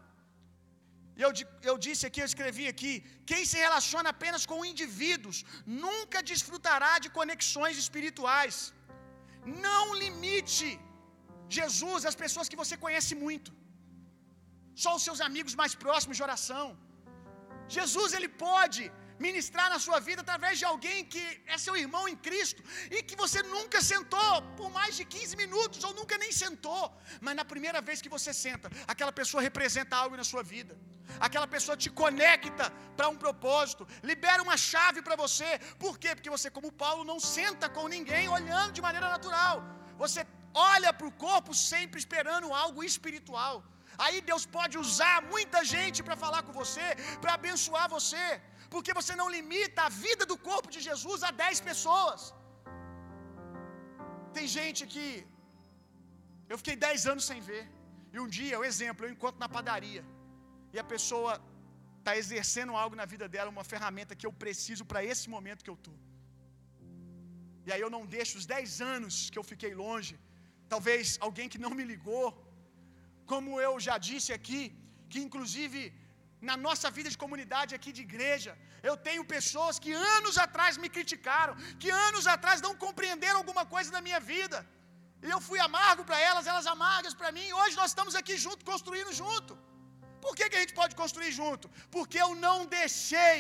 E eu, eu disse aqui, eu escrevi aqui: quem se relaciona apenas com indivíduos nunca desfrutará de conexões espirituais. Não limite Jesus às pessoas que você conhece muito só os seus amigos mais próximos de oração. Jesus, ele pode ministrar na sua vida através de alguém que é seu irmão em Cristo e que você nunca sentou por mais de 15 minutos ou nunca nem sentou, mas na primeira vez que você senta, aquela pessoa representa algo na sua vida. Aquela pessoa te conecta para um propósito, libera uma chave para você. Por quê? Porque você, como Paulo, não senta com ninguém olhando de maneira natural. Você olha para o corpo sempre esperando algo espiritual. Aí Deus pode usar muita gente para falar com você, para abençoar você, porque você não limita a vida do corpo de Jesus a dez pessoas. Tem gente que eu fiquei dez anos sem ver, e um dia, o exemplo, eu encontro na padaria, e a pessoa está exercendo algo na vida dela, uma ferramenta que eu preciso para esse momento que eu estou. E aí eu não deixo os dez anos que eu fiquei longe, talvez alguém que não me ligou, como eu já disse aqui, que inclusive na nossa vida de comunidade aqui de igreja, eu tenho pessoas que anos atrás me criticaram, que anos atrás não compreenderam alguma coisa na minha vida. E eu fui amargo para elas, elas amargas para mim. Hoje nós estamos aqui junto, construindo junto. Por que, que a gente pode construir junto? Porque eu não deixei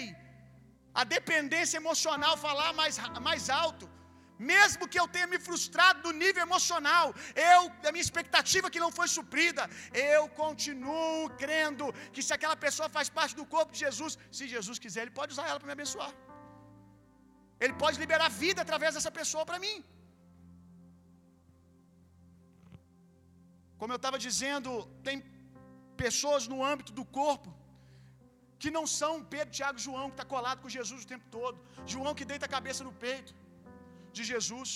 a dependência emocional falar mais, mais alto. Mesmo que eu tenha me frustrado no nível emocional, eu, a minha expectativa que não foi suprida, eu continuo crendo que se aquela pessoa faz parte do corpo de Jesus, se Jesus quiser, Ele pode usar ela para me abençoar. Ele pode liberar vida através dessa pessoa para mim. Como eu estava dizendo, tem pessoas no âmbito do corpo que não são Pedro, Tiago João, que está colado com Jesus o tempo todo. João que deita a cabeça no peito de Jesus.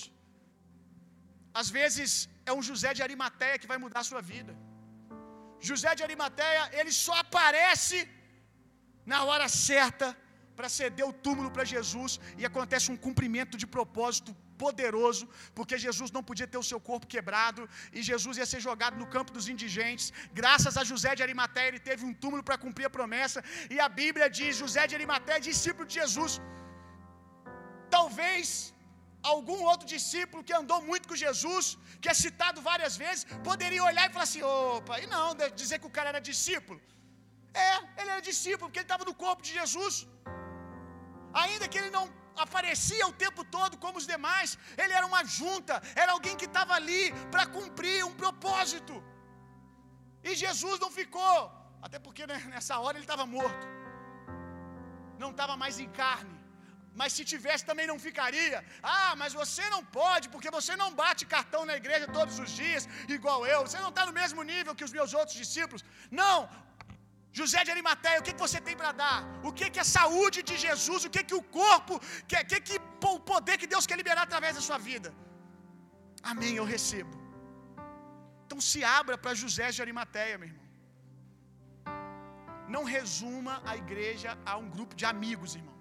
Às vezes é um José de Arimateia que vai mudar a sua vida. José de Arimateia, ele só aparece na hora certa para ceder o túmulo para Jesus e acontece um cumprimento de propósito poderoso, porque Jesus não podia ter o seu corpo quebrado e Jesus ia ser jogado no campo dos indigentes. Graças a José de Arimateia, ele teve um túmulo para cumprir a promessa, e a Bíblia diz: José de Arimateia, discípulo de Jesus. Talvez algum outro discípulo que andou muito com Jesus, que é citado várias vezes, poderia olhar e falar assim: opa, e não, dizer que o cara era discípulo. É, ele era discípulo, porque ele estava no corpo de Jesus. Ainda que ele não aparecia o tempo todo como os demais, ele era uma junta, era alguém que estava ali para cumprir um propósito. E Jesus não ficou, até porque né, nessa hora ele estava morto, não estava mais em carne. Mas se tivesse também não ficaria. Ah, mas você não pode, porque você não bate cartão na igreja todos os dias, igual eu. Você não está no mesmo nível que os meus outros discípulos. Não, José de Arimateia, o que, você tem para dar? O que, que é saúde de Jesus? O que, que o corpo, o que, que, que o poder que Deus quer liberar através da sua vida? Amém, eu recebo. Então se abra para José de Arimateia, meu irmão. Não resuma a igreja a um grupo de amigos, irmão.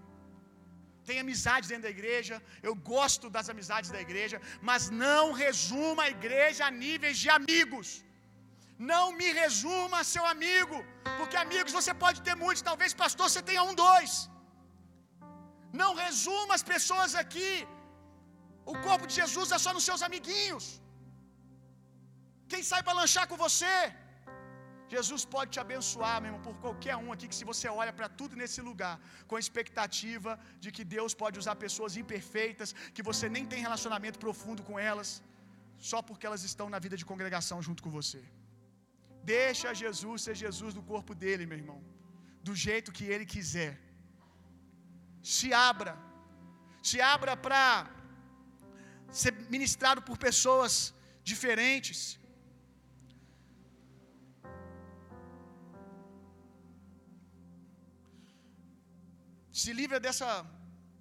Tem amizades dentro da igreja, eu gosto das amizades da igreja, mas não resuma a igreja a níveis de amigos. Não me resuma seu amigo, porque amigos você pode ter muitos, talvez pastor você tenha um, dois. Não resuma as pessoas aqui. O corpo de Jesus é só nos seus amiguinhos. Quem sai para lanchar com você? Jesus pode te abençoar, meu irmão, por qualquer um aqui, que se você olha para tudo nesse lugar, com a expectativa de que Deus pode usar pessoas imperfeitas, que você nem tem relacionamento profundo com elas, só porque elas estão na vida de congregação junto com você. Deixa Jesus ser Jesus do corpo dele, meu irmão. Do jeito que ele quiser. Se abra. Se abra para ser ministrado por pessoas diferentes. Se livra dessa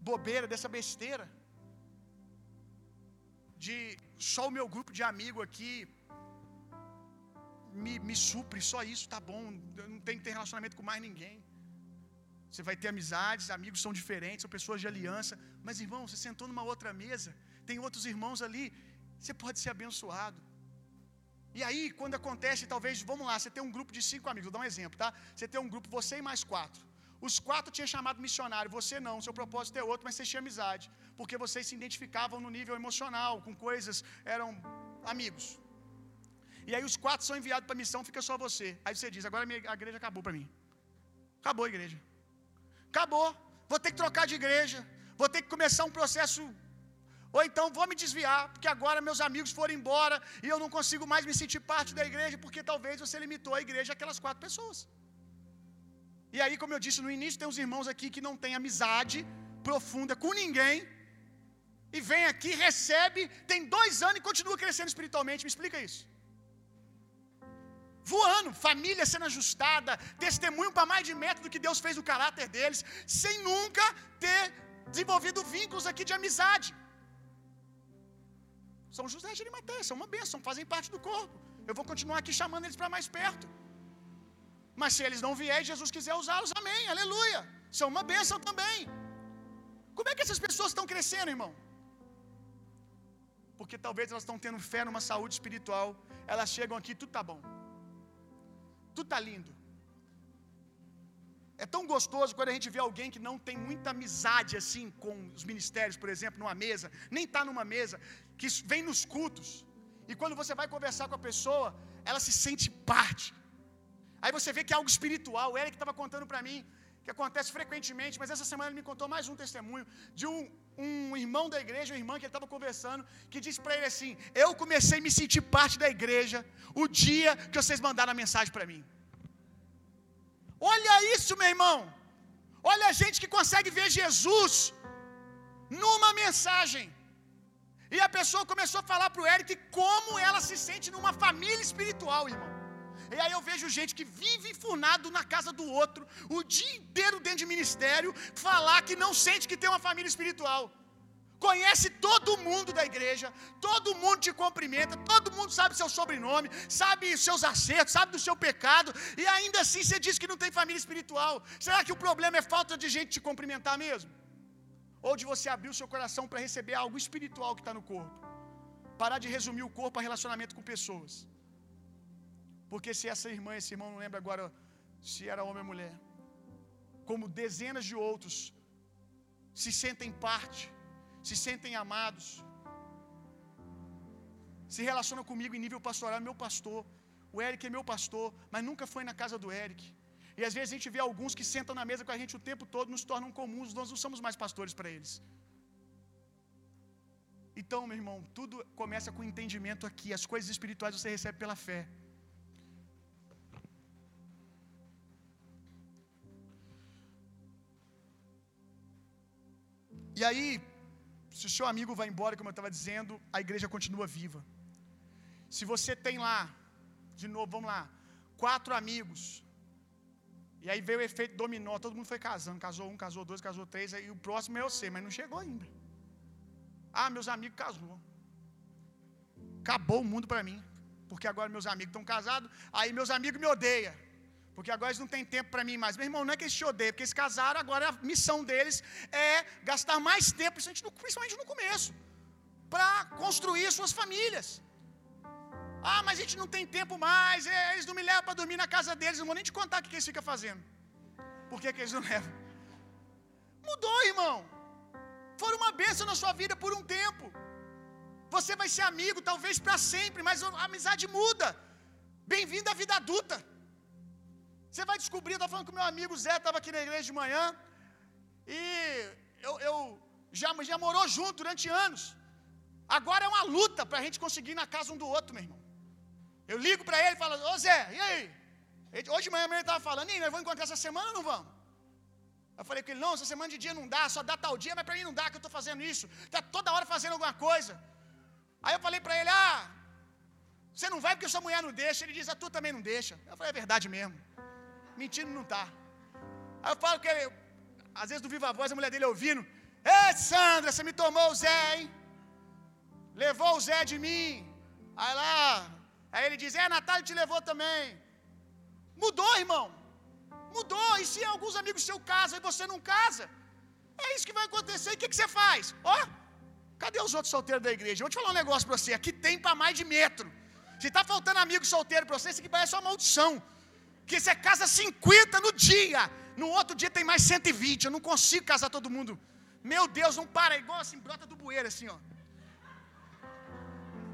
bobeira, dessa besteira. De só o meu grupo de amigo aqui me, me supre, só isso tá bom. Eu não tenho que ter relacionamento com mais ninguém. Você vai ter amizades, amigos são diferentes, são pessoas de aliança. Mas irmão, você sentou numa outra mesa, tem outros irmãos ali, você pode ser abençoado. E aí, quando acontece, talvez, vamos lá, você tem um grupo de cinco amigos, vou dar um exemplo, tá? Você tem um grupo, você e mais quatro. Os quatro tinham chamado missionário, você não, seu propósito é outro, mas você tinha amizade, porque vocês se identificavam no nível emocional, com coisas, eram amigos. E aí os quatro são enviados para a missão, fica só você. Aí você diz: agora a igreja acabou para mim. Acabou a igreja. Acabou. Vou ter que trocar de igreja. Vou ter que começar um processo. Ou então vou me desviar, porque agora meus amigos foram embora e eu não consigo mais me sentir parte da igreja, porque talvez você limitou a igreja àquelas quatro pessoas. E aí, como eu disse no início, tem uns irmãos aqui que não têm amizade profunda com ninguém. E vem aqui, recebe, tem dois anos e continua crescendo espiritualmente. Me explica isso voando, família sendo ajustada, testemunho para mais de metro do que Deus fez no caráter deles, sem nunca ter desenvolvido vínculos aqui de amizade. São José de Arimateia, são uma bênção, fazem parte do corpo. Eu vou continuar aqui chamando eles para mais perto. Mas se eles não vierem, Jesus quiser usá-los, amém, aleluia. São uma bênção também. Como é que essas pessoas estão crescendo, irmão? Porque talvez elas estão tendo fé numa saúde espiritual. Elas chegam aqui, tudo tá bom tudo está lindo. É tão gostoso quando a gente vê alguém que não tem muita amizade assim com os ministérios, por exemplo, numa mesa, nem está numa mesa, que vem nos cultos. E quando você vai conversar com a pessoa, ela se sente parte. Aí você vê que é algo espiritual. O Eric estava contando para mim que acontece frequentemente, mas essa semana ele me contou mais um testemunho de um, um irmão da igreja, uma irmã que ele estava conversando, que disse para ele assim: Eu comecei a me sentir parte da igreja o dia que vocês mandaram a mensagem para mim. Olha isso, meu irmão. Olha a gente que consegue ver Jesus numa mensagem. E a pessoa começou a falar para o Eric como ela se sente numa família espiritual, irmão. E aí eu vejo gente que vive enfurnado na casa do outro, o dia inteiro dentro de ministério, falar que não sente que tem uma família espiritual. Conhece todo mundo da igreja, todo mundo te cumprimenta, todo mundo sabe seu sobrenome, sabe seus acertos, sabe do seu pecado, e ainda assim você diz que não tem família espiritual. Será que o problema é falta de gente te cumprimentar mesmo? ou de você abrir o seu coração para receber algo espiritual que está no corpo. Parar de resumir o corpo a relacionamento com pessoas. Porque se essa irmã, esse irmão, não lembra agora se era homem ou mulher, como dezenas de outros se sentem parte, se sentem amados, se relacionam comigo em nível pastoral, meu pastor. O Eric é meu pastor, mas nunca foi na casa do Eric. E às vezes a gente vê alguns que sentam na mesa com a gente o tempo todo, nos tornam comuns, nós não somos mais pastores para eles. Então, meu irmão, tudo começa com entendimento aqui. As coisas espirituais você recebe pela fé. E aí, se o seu amigo vai embora, como eu estava dizendo, a igreja continua viva. Se você tem lá, de novo, vamos lá, quatro amigos, e aí veio o efeito dominó, todo mundo foi casando, casou um, casou dois, casou três, aí o próximo é você, mas não chegou ainda. Ah, meus amigos casou. Acabou o mundo para mim, porque agora meus amigos estão casados, aí meus amigos me odeiam. Porque agora eles não têm tempo para mim mais. Meu irmão, não é que eles te odeiam, porque eles casaram, agora a missão deles é gastar mais tempo, principalmente no começo, para construir suas famílias. Ah, mas a gente não tem tempo mais, é, eles não me levam para dormir na casa deles, não vou nem te contar o que eles ficam fazendo. Por que, que eles não levam? Mudou, irmão. Foram uma bênção na sua vida por um tempo. Você vai ser amigo, talvez para sempre, mas a amizade muda. Bem-vindo à vida adulta. Você vai descobrir, estava falando com meu amigo Zé, estava aqui na igreja de manhã, e eu, eu já, já morou junto durante anos. Agora é uma luta para a gente conseguir ir na casa um do outro, meu irmão. Eu ligo para ele e falo, ô Zé, e aí? hoje de manhã ele estava falando, nós vamos encontrar essa semana ou não vamos? Eu falei com ele, não, essa semana de dia não dá, só dá tal dia, mas para mim não dá que eu estou fazendo isso. Está toda hora fazendo alguma coisa. Aí eu falei para ele, ah, você não vai porque sua mulher não deixa. Ele diz, a tu também não deixa. Eu falei, é verdade mesmo. Mentindo não está. Aí eu falo que às vezes do Viva Voz, a mulher dele ouvindo, Ei, Sandra, você me tomou o Zé, hein? Levou o Zé de mim. Aí lá, Aí ele diz: É, a Natália te levou também. Mudou, irmão. Mudou. E se alguns amigos seu casam e você não casa? É isso que vai acontecer. E o que, que você faz? Ó, cadê os outros solteiros da igreja? Eu vou te falar um negócio para você. Aqui tem para mais de metro. Se está faltando amigo solteiro para você, isso aqui parece uma maldição. Que você casa 50 no dia. No outro dia tem mais 120. Eu não consigo casar todo mundo. Meu Deus, não para. É igual assim, brota do bueiro, assim, ó.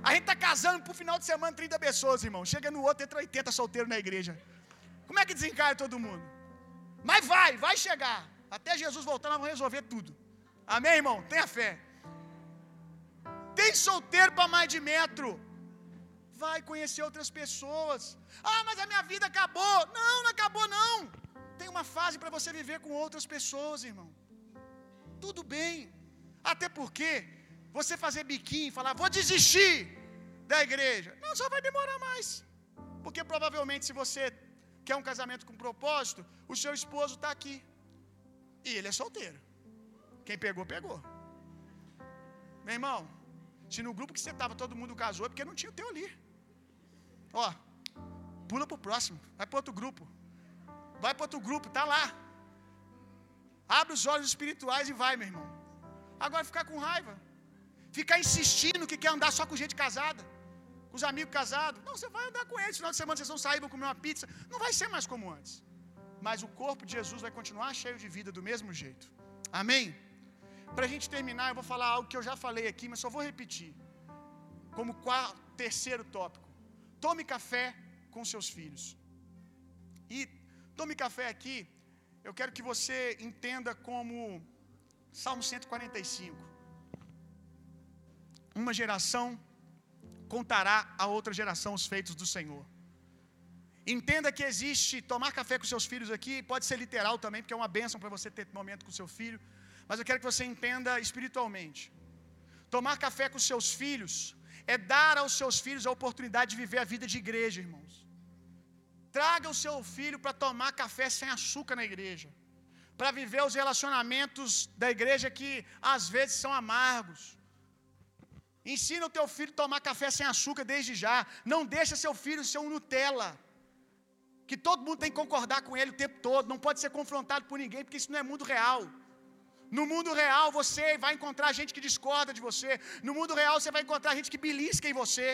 A gente está casando pro final de semana 30 pessoas, irmão. Chega no outro, entra 80 solteiros na igreja. Como é que desencarna todo mundo? Mas vai, vai chegar. Até Jesus voltar, nós vamos resolver tudo. Amém, irmão? Tenha fé. Tem solteiro para mais de metro. Vai conhecer outras pessoas. Ah, mas a minha vida acabou. Não, não acabou não. Tem uma fase para você viver com outras pessoas, irmão. Tudo bem. Até porque você fazer biquinho falar, vou desistir da igreja. Não, só vai demorar mais. Porque provavelmente, se você quer um casamento com propósito, o seu esposo está aqui. E ele é solteiro. Quem pegou, pegou. Meu irmão, se no grupo que você estava todo mundo casou, é porque não tinha o teu ali. Ó, pula para o próximo, vai para outro grupo. Vai para outro grupo, tá lá. Abre os olhos espirituais e vai, meu irmão. Agora ficar com raiva. Ficar insistindo que quer andar só com gente casada, com os amigos casados. Não, você vai andar com eles. Final de semana vocês vão sair, vão comer uma pizza. Não vai ser mais como antes. Mas o corpo de Jesus vai continuar cheio de vida do mesmo jeito. Amém? Para a gente terminar, eu vou falar algo que eu já falei aqui, mas só vou repetir. Como quarto, terceiro tópico. Tome café com seus filhos. E tome café aqui, eu quero que você entenda como Salmo 145. Uma geração contará a outra geração os feitos do Senhor. Entenda que existe tomar café com seus filhos aqui, pode ser literal também, porque é uma bênção para você ter momento com seu filho, mas eu quero que você entenda espiritualmente. Tomar café com seus filhos é dar aos seus filhos a oportunidade de viver a vida de igreja, irmãos. Traga o seu filho para tomar café sem açúcar na igreja, para viver os relacionamentos da igreja que às vezes são amargos Ensina o teu filho a tomar café sem açúcar desde já. Não deixa seu filho ser um Nutella. Que todo mundo tem que concordar com ele o tempo todo. Não pode ser confrontado por ninguém, porque isso não é mundo real. No mundo real você vai encontrar gente que discorda de você. No mundo real você vai encontrar gente que belisca em você.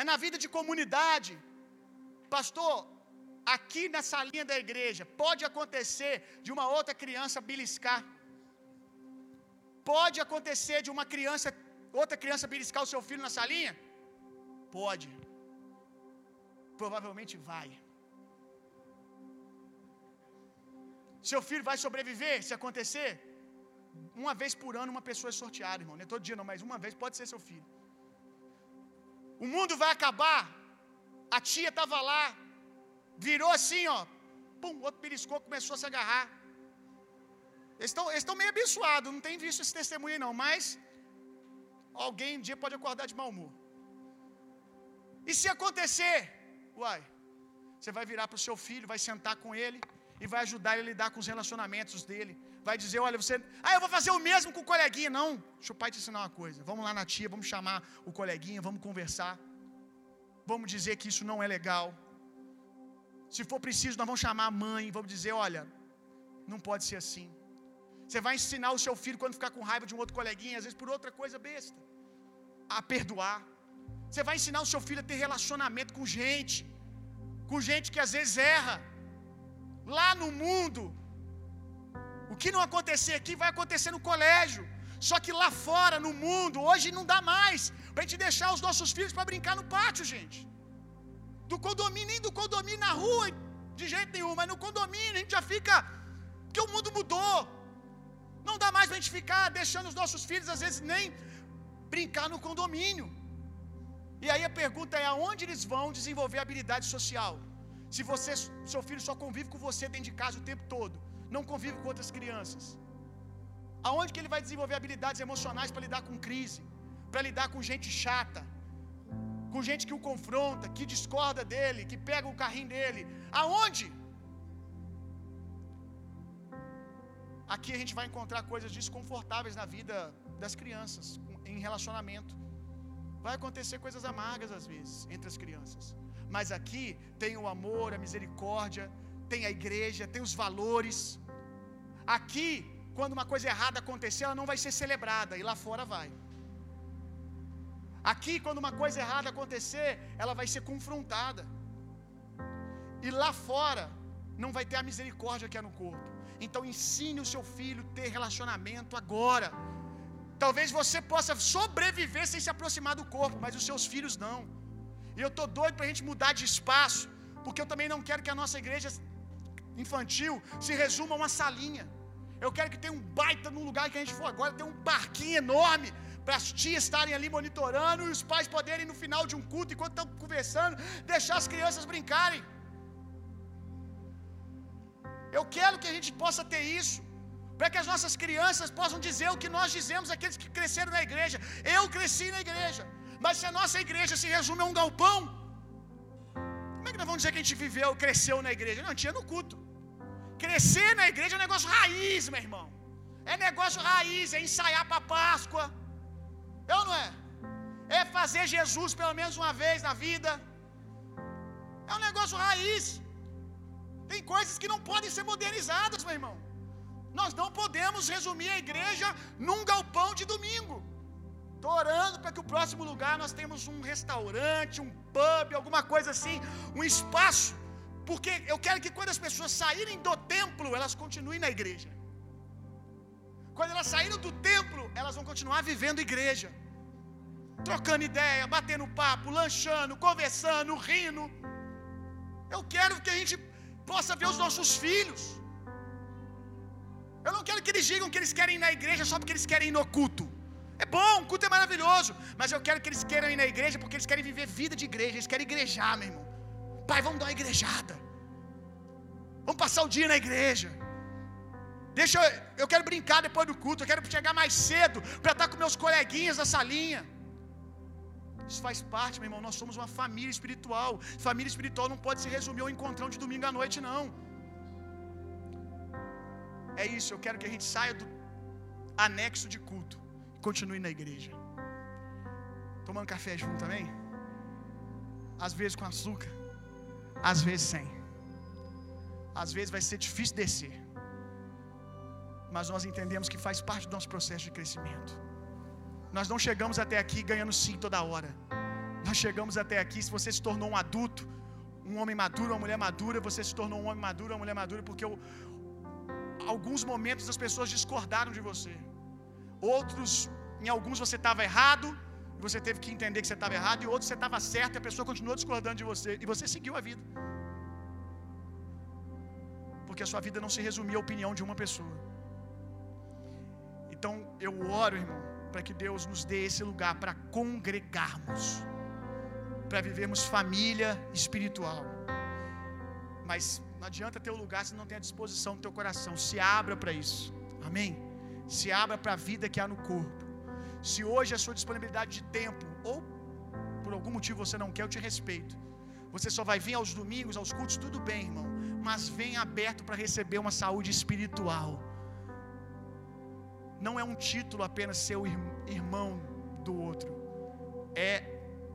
É na vida de comunidade. Pastor, aqui nessa linha da igreja, pode acontecer de uma outra criança beliscar. Pode acontecer de uma criança, outra criança beliscar o seu filho nessa linha? Pode. Provavelmente vai. Seu filho vai sobreviver se acontecer? Uma vez por ano uma pessoa é sorteada, irmão. Não é todo dia não, mas uma vez pode ser seu filho. O mundo vai acabar. A tia estava lá, virou assim, ó. Pum, outro beliscou, começou a se agarrar. Eles estão meio abençoados, não tem visto esse testemunho não, mas alguém um dia pode acordar de mau humor. E se acontecer, uai, você vai virar para o seu filho, vai sentar com ele e vai ajudar ele a lidar com os relacionamentos dele. Vai dizer: Olha, você. Ah, eu vou fazer o mesmo com o coleguinha. Não, deixa o pai te ensinar uma coisa. Vamos lá na tia, vamos chamar o coleguinha, vamos conversar. Vamos dizer que isso não é legal. Se for preciso, nós vamos chamar a mãe, vamos dizer: Olha, não pode ser assim. Você vai ensinar o seu filho quando ficar com raiva de um outro coleguinha, às vezes por outra coisa besta, a perdoar. Você vai ensinar o seu filho a ter relacionamento com gente, com gente que às vezes erra. Lá no mundo, o que não acontecer aqui vai acontecer no colégio. Só que lá fora, no mundo, hoje não dá mais para a gente deixar os nossos filhos para brincar no pátio, gente. Do condomínio, nem do condomínio na rua, de jeito nenhum, mas no condomínio a gente já fica. Porque o mundo mudou. Não dá mais para a gente ficar deixando os nossos filhos, às vezes, nem brincar no condomínio. E aí a pergunta é: aonde eles vão desenvolver habilidade social? Se você, seu filho só convive com você dentro de casa o tempo todo, não convive com outras crianças. Aonde que ele vai desenvolver habilidades emocionais para lidar com crise, para lidar com gente chata, com gente que o confronta, que discorda dele, que pega o carrinho dele? Aonde? Aqui a gente vai encontrar coisas desconfortáveis na vida das crianças, em relacionamento. Vai acontecer coisas amargas às vezes entre as crianças. Mas aqui tem o amor, a misericórdia, tem a igreja, tem os valores. Aqui, quando uma coisa errada acontecer, ela não vai ser celebrada, e lá fora vai. Aqui, quando uma coisa errada acontecer, ela vai ser confrontada. E lá fora, não vai ter a misericórdia que é no corpo. Então, ensine o seu filho a ter relacionamento agora. Talvez você possa sobreviver sem se aproximar do corpo, mas os seus filhos não. E eu estou doido para a gente mudar de espaço, porque eu também não quero que a nossa igreja infantil se resuma a uma salinha. Eu quero que tenha um baita num lugar que a gente for agora, tem um parquinho enorme para as tias estarem ali monitorando e os pais poderem no final de um culto, enquanto estão conversando, deixar as crianças brincarem. Eu quero que a gente possa ter isso, para que as nossas crianças possam dizer o que nós dizemos aqueles que cresceram na igreja. Eu cresci na igreja, mas se a nossa igreja se resume a um galpão, como é que nós vamos dizer que a gente viveu, cresceu na igreja? Não, tinha no culto. Crescer na igreja é um negócio raiz, meu irmão. É negócio raiz, é ensaiar para Páscoa. É ou não é? É fazer Jesus pelo menos uma vez na vida. É um negócio raiz. Tem coisas que não podem ser modernizadas, meu irmão. Nós não podemos resumir a igreja num galpão de domingo. Estou orando para que o próximo lugar nós temos um restaurante, um pub, alguma coisa assim, um espaço. Porque eu quero que quando as pessoas saírem do templo, elas continuem na igreja. Quando elas saírem do templo, elas vão continuar vivendo igreja. Trocando ideia, batendo papo, lanchando, conversando, rindo. Eu quero que a gente possa ver os nossos filhos. Eu não quero que eles digam que eles querem ir na igreja só porque eles querem ir no culto. É bom, o culto é maravilhoso, mas eu quero que eles queiram ir na igreja porque eles querem viver vida de igreja, eles querem igrejar, meu irmão. Pai, vamos dar uma igrejada. Vamos passar o dia na igreja. Deixa eu, eu quero brincar depois do culto, eu quero chegar mais cedo para estar com meus coleguinhas na salinha. Isso faz parte, meu irmão. Nós somos uma família espiritual. Família espiritual não pode se resumir ao encontrão de domingo à noite, não. É isso, eu quero que a gente saia do anexo de culto continue na igreja. Tomando café junto também? Às vezes com açúcar, às vezes sem. Às vezes vai ser difícil descer. mas nós entendemos que faz parte do nosso processo de crescimento. Nós não chegamos até aqui ganhando sim toda hora. Nós chegamos até aqui, se você se tornou um adulto, um homem maduro, uma mulher madura, você se tornou um homem maduro, uma mulher madura, porque o, alguns momentos as pessoas discordaram de você. Outros, em alguns você estava errado, e você teve que entender que você estava errado, e outros você estava certo e a pessoa continuou discordando de você, e você seguiu a vida. Porque a sua vida não se resumia à opinião de uma pessoa. Então eu oro, irmão, para que Deus nos dê esse lugar para congregarmos, para vivermos família espiritual. Mas não adianta ter o um lugar se não tem a disposição do teu coração. Se abra para isso. Amém. Se abra para a vida que há no corpo. Se hoje a sua disponibilidade de tempo ou por algum motivo você não quer, eu te respeito. Você só vai vir aos domingos, aos cultos, tudo bem, irmão, mas vem aberto para receber uma saúde espiritual não é um título apenas ser o irmão do outro. É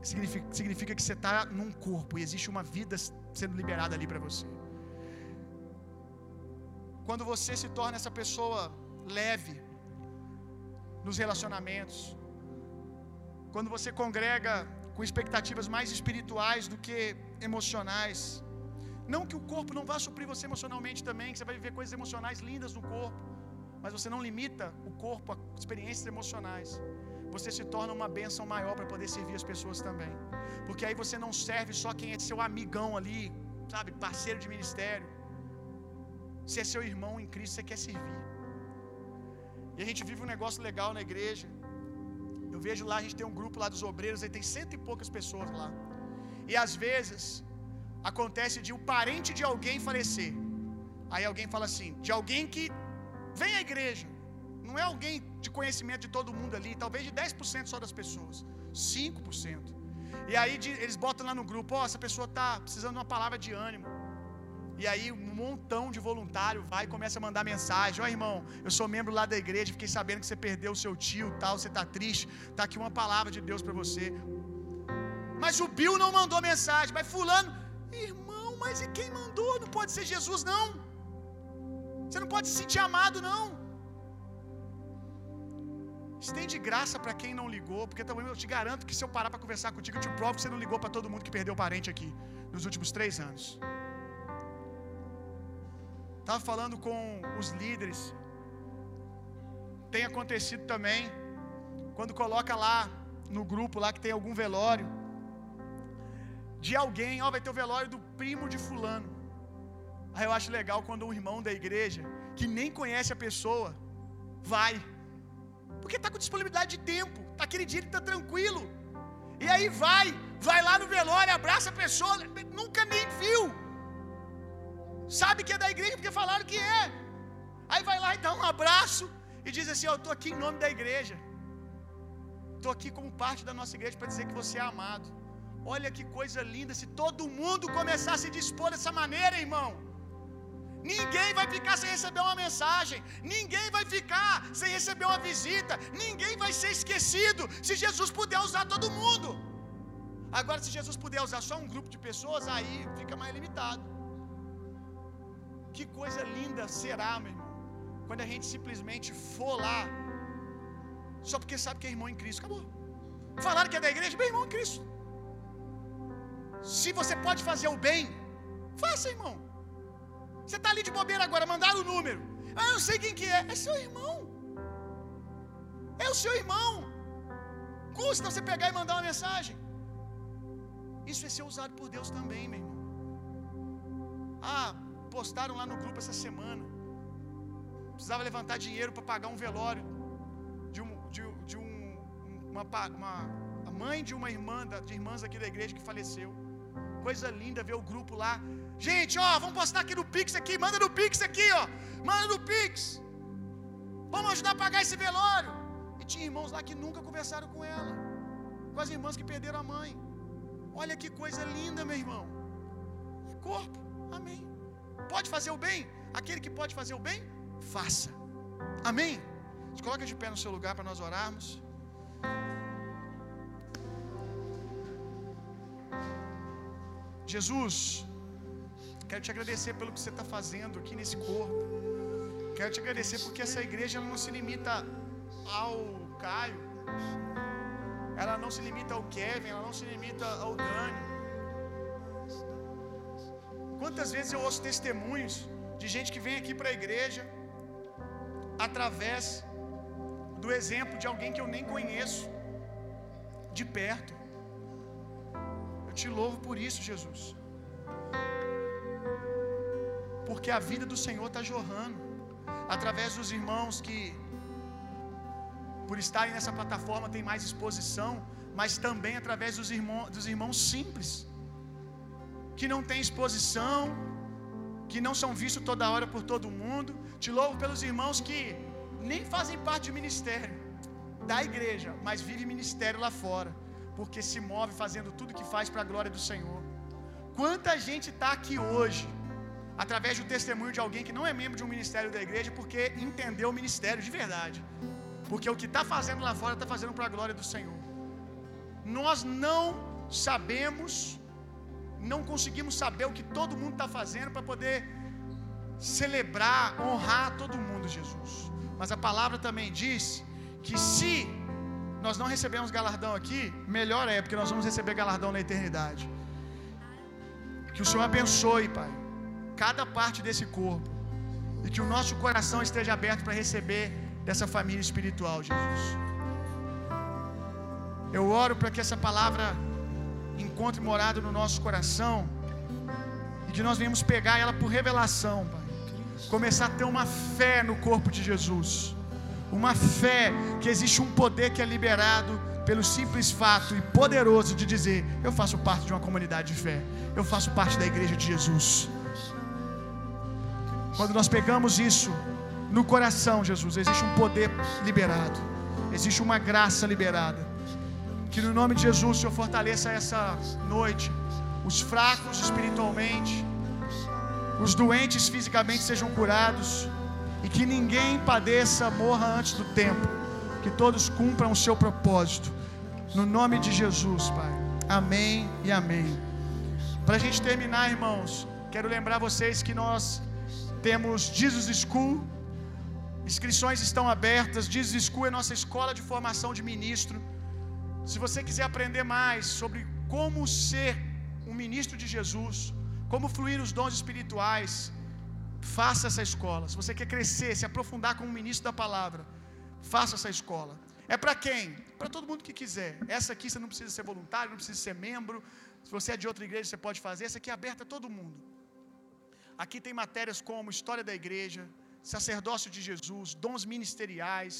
significa, significa que você está num corpo e existe uma vida sendo liberada ali para você. Quando você se torna essa pessoa leve nos relacionamentos, quando você congrega com expectativas mais espirituais do que emocionais, não que o corpo não vá suprir você emocionalmente também, que você vai viver coisas emocionais lindas no corpo mas você não limita o corpo a experiências emocionais. Você se torna uma bênção maior para poder servir as pessoas também. Porque aí você não serve só quem é seu amigão ali, sabe, parceiro de ministério. Se é seu irmão em Cristo, você quer servir. E a gente vive um negócio legal na igreja. Eu vejo lá, a gente tem um grupo lá dos obreiros, aí tem cento e poucas pessoas lá. E às vezes acontece de um parente de alguém falecer. Aí alguém fala assim, de alguém que Vem à igreja. Não é alguém de conhecimento de todo mundo ali, talvez de 10% só das pessoas. 5%. E aí eles botam lá no grupo, ó, oh, essa pessoa está precisando de uma palavra de ânimo. E aí um montão de voluntário vai e começa a mandar mensagem. Ó oh, irmão, eu sou membro lá da igreja, fiquei sabendo que você perdeu o seu tio, tal, você está triste. Tá aqui uma palavra de Deus para você. Mas o Bill não mandou mensagem, mas fulano, irmão, mas e quem mandou? Não pode ser Jesus não. Você não pode se sentir amado, não. Estende graça para quem não ligou, porque também eu te garanto que se eu parar para conversar contigo, eu te provo que você não ligou para todo mundo que perdeu parente aqui nos últimos três anos. Estava falando com os líderes. Tem acontecido também, quando coloca lá no grupo lá que tem algum velório de alguém, ó, vai ter o velório do primo de fulano. Aí eu acho legal quando um irmão da igreja, que nem conhece a pessoa, vai. Porque está com disponibilidade de tempo, tá aquele dia ele está tranquilo. E aí vai, vai lá no velório, abraça a pessoa, nunca nem viu. Sabe que é da igreja porque falaram que é. Aí vai lá e dá um abraço e diz assim: Eu estou aqui em nome da igreja. Estou aqui como parte da nossa igreja para dizer que você é amado. Olha que coisa linda se todo mundo começar a se dispor dessa maneira, irmão. Ninguém vai ficar sem receber uma mensagem. Ninguém vai ficar sem receber uma visita. Ninguém vai ser esquecido se Jesus puder usar todo mundo. Agora, se Jesus puder usar só um grupo de pessoas, aí fica mais limitado. Que coisa linda será, meu irmão, quando a gente simplesmente for lá, só porque sabe que é irmão em Cristo. Acabou. Falaram que é da igreja, bem irmão em Cristo. Se você pode fazer o bem, faça, irmão. Você está ali de bobeira agora, mandaram o número. Ah, eu sei quem que é. É seu irmão. É o seu irmão. Custa você pegar e mandar uma mensagem. Isso é ser usado por Deus também, meu irmão. Ah, postaram lá no grupo essa semana. Precisava levantar dinheiro para pagar um velório de, um, de, de um, uma, uma a mãe de uma irmã, de irmãs aqui da igreja que faleceu. Coisa linda ver o grupo lá Gente, ó, vamos postar aqui no Pix aqui, manda no Pix aqui, ó. Manda no Pix. Vamos ajudar a pagar esse velório. E tinha irmãos lá que nunca conversaram com ela. Com as irmãs que perderam a mãe. Olha que coisa linda, meu irmão. Corpo. Amém. Pode fazer o bem? Aquele que pode fazer o bem, faça. Amém. Se coloca de pé no seu lugar para nós orarmos. Jesus, Quero te agradecer pelo que você está fazendo aqui nesse corpo. Quero te agradecer porque essa igreja não se limita ao Caio, ela não se limita ao Kevin, ela não se limita ao Dani. Quantas vezes eu ouço testemunhos de gente que vem aqui para a igreja através do exemplo de alguém que eu nem conheço de perto. Eu te louvo por isso, Jesus. Porque a vida do Senhor está jorrando através dos irmãos que, por estarem nessa plataforma, tem mais exposição, mas também através dos irmãos, dos irmãos simples, que não têm exposição, que não são vistos toda hora por todo mundo. Te louvo pelos irmãos que nem fazem parte do ministério da igreja, mas vive ministério lá fora, porque se move fazendo tudo que faz para a glória do Senhor. Quanta gente está aqui hoje, através do testemunho de alguém que não é membro de um ministério da igreja, porque entendeu o ministério de verdade, porque o que está fazendo lá fora está fazendo para a glória do Senhor. Nós não sabemos, não conseguimos saber o que todo mundo está fazendo para poder celebrar, honrar todo mundo, Jesus. Mas a palavra também diz que se nós não recebemos galardão aqui, melhor é, porque nós vamos receber galardão na eternidade. Que o Senhor abençoe, Pai, cada parte desse corpo. E que o nosso coração esteja aberto para receber dessa família espiritual, Jesus. Eu oro para que essa palavra encontre morada no nosso coração e que nós venhamos pegar ela por revelação, Pai. Começar a ter uma fé no corpo de Jesus. Uma fé que existe um poder que é liberado pelo simples fato e poderoso de dizer: Eu faço parte de uma comunidade de fé, eu faço parte da igreja de Jesus. Quando nós pegamos isso no coração, Jesus, existe um poder liberado, existe uma graça liberada. Que no nome de Jesus o Senhor fortaleça essa noite os fracos espiritualmente, os doentes fisicamente sejam curados e que ninguém padeça, morra antes do tempo, que todos cumpram o seu propósito. No nome de Jesus, Pai. Amém e amém. Para a gente terminar, irmãos, quero lembrar vocês que nós temos Jesus School, inscrições estão abertas. Jesus School é nossa escola de formação de ministro. Se você quiser aprender mais sobre como ser um ministro de Jesus, como fluir os dons espirituais, faça essa escola. Se você quer crescer, se aprofundar como ministro da palavra, faça essa escola. É para quem? Para todo mundo que quiser. Essa aqui você não precisa ser voluntário, não precisa ser membro. Se você é de outra igreja, você pode fazer. Essa aqui é aberta a todo mundo. Aqui tem matérias como história da igreja, sacerdócio de Jesus, dons ministeriais.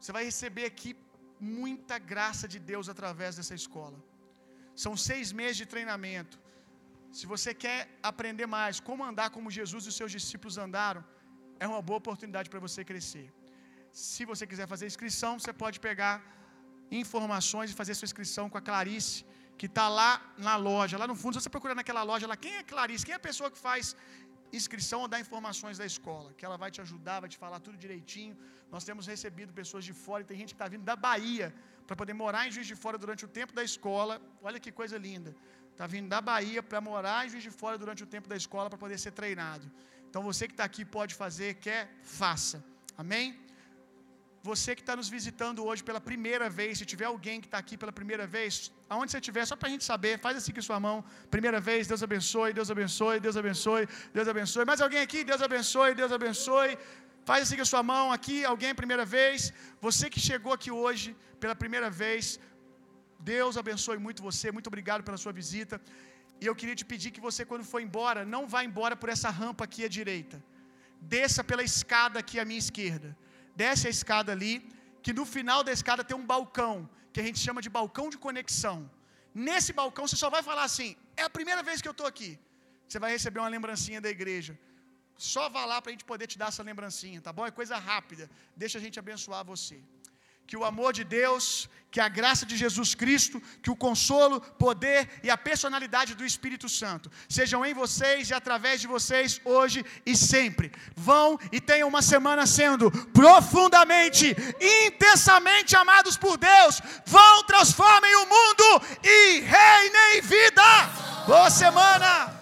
Você vai receber aqui muita graça de Deus através dessa escola. São seis meses de treinamento. Se você quer aprender mais como andar como Jesus e os seus discípulos andaram, é uma boa oportunidade para você crescer. Se você quiser fazer inscrição, você pode pegar informações e fazer sua inscrição com a Clarice, que está lá na loja, lá no fundo. Se você procurar naquela loja lá, quem é Clarice? Quem é a pessoa que faz inscrição ou dá informações da escola? Que ela vai te ajudar, vai te falar tudo direitinho. Nós temos recebido pessoas de fora tem gente que está vindo da Bahia para poder morar em Juiz de Fora durante o tempo da escola. Olha que coisa linda. Está vindo da Bahia para morar em Juiz de Fora durante o tempo da escola para poder ser treinado. Então você que está aqui pode fazer, quer, faça. Amém? Você que está nos visitando hoje pela primeira vez, se tiver alguém que está aqui pela primeira vez, aonde você estiver, só para a gente saber, faz assim com sua mão. Primeira vez, Deus abençoe, Deus abençoe, Deus abençoe, Deus abençoe. Mais alguém aqui? Deus abençoe, Deus abençoe. Faz assim com a sua mão aqui, alguém primeira vez. Você que chegou aqui hoje pela primeira vez, Deus abençoe muito você, muito obrigado pela sua visita. E eu queria te pedir que você, quando for embora, não vá embora por essa rampa aqui à direita. Desça pela escada aqui à minha esquerda. Desce a escada ali, que no final da escada tem um balcão, que a gente chama de balcão de conexão. Nesse balcão você só vai falar assim: é a primeira vez que eu estou aqui. Você vai receber uma lembrancinha da igreja. Só vá lá para a gente poder te dar essa lembrancinha, tá bom? É coisa rápida. Deixa a gente abençoar você. Que o amor de Deus, que a graça de Jesus Cristo, que o consolo, poder e a personalidade do Espírito Santo sejam em vocês e através de vocês hoje e sempre. Vão e tenham uma semana sendo profundamente, intensamente amados por Deus. Vão, transformem o mundo e reinem vida. Boa semana!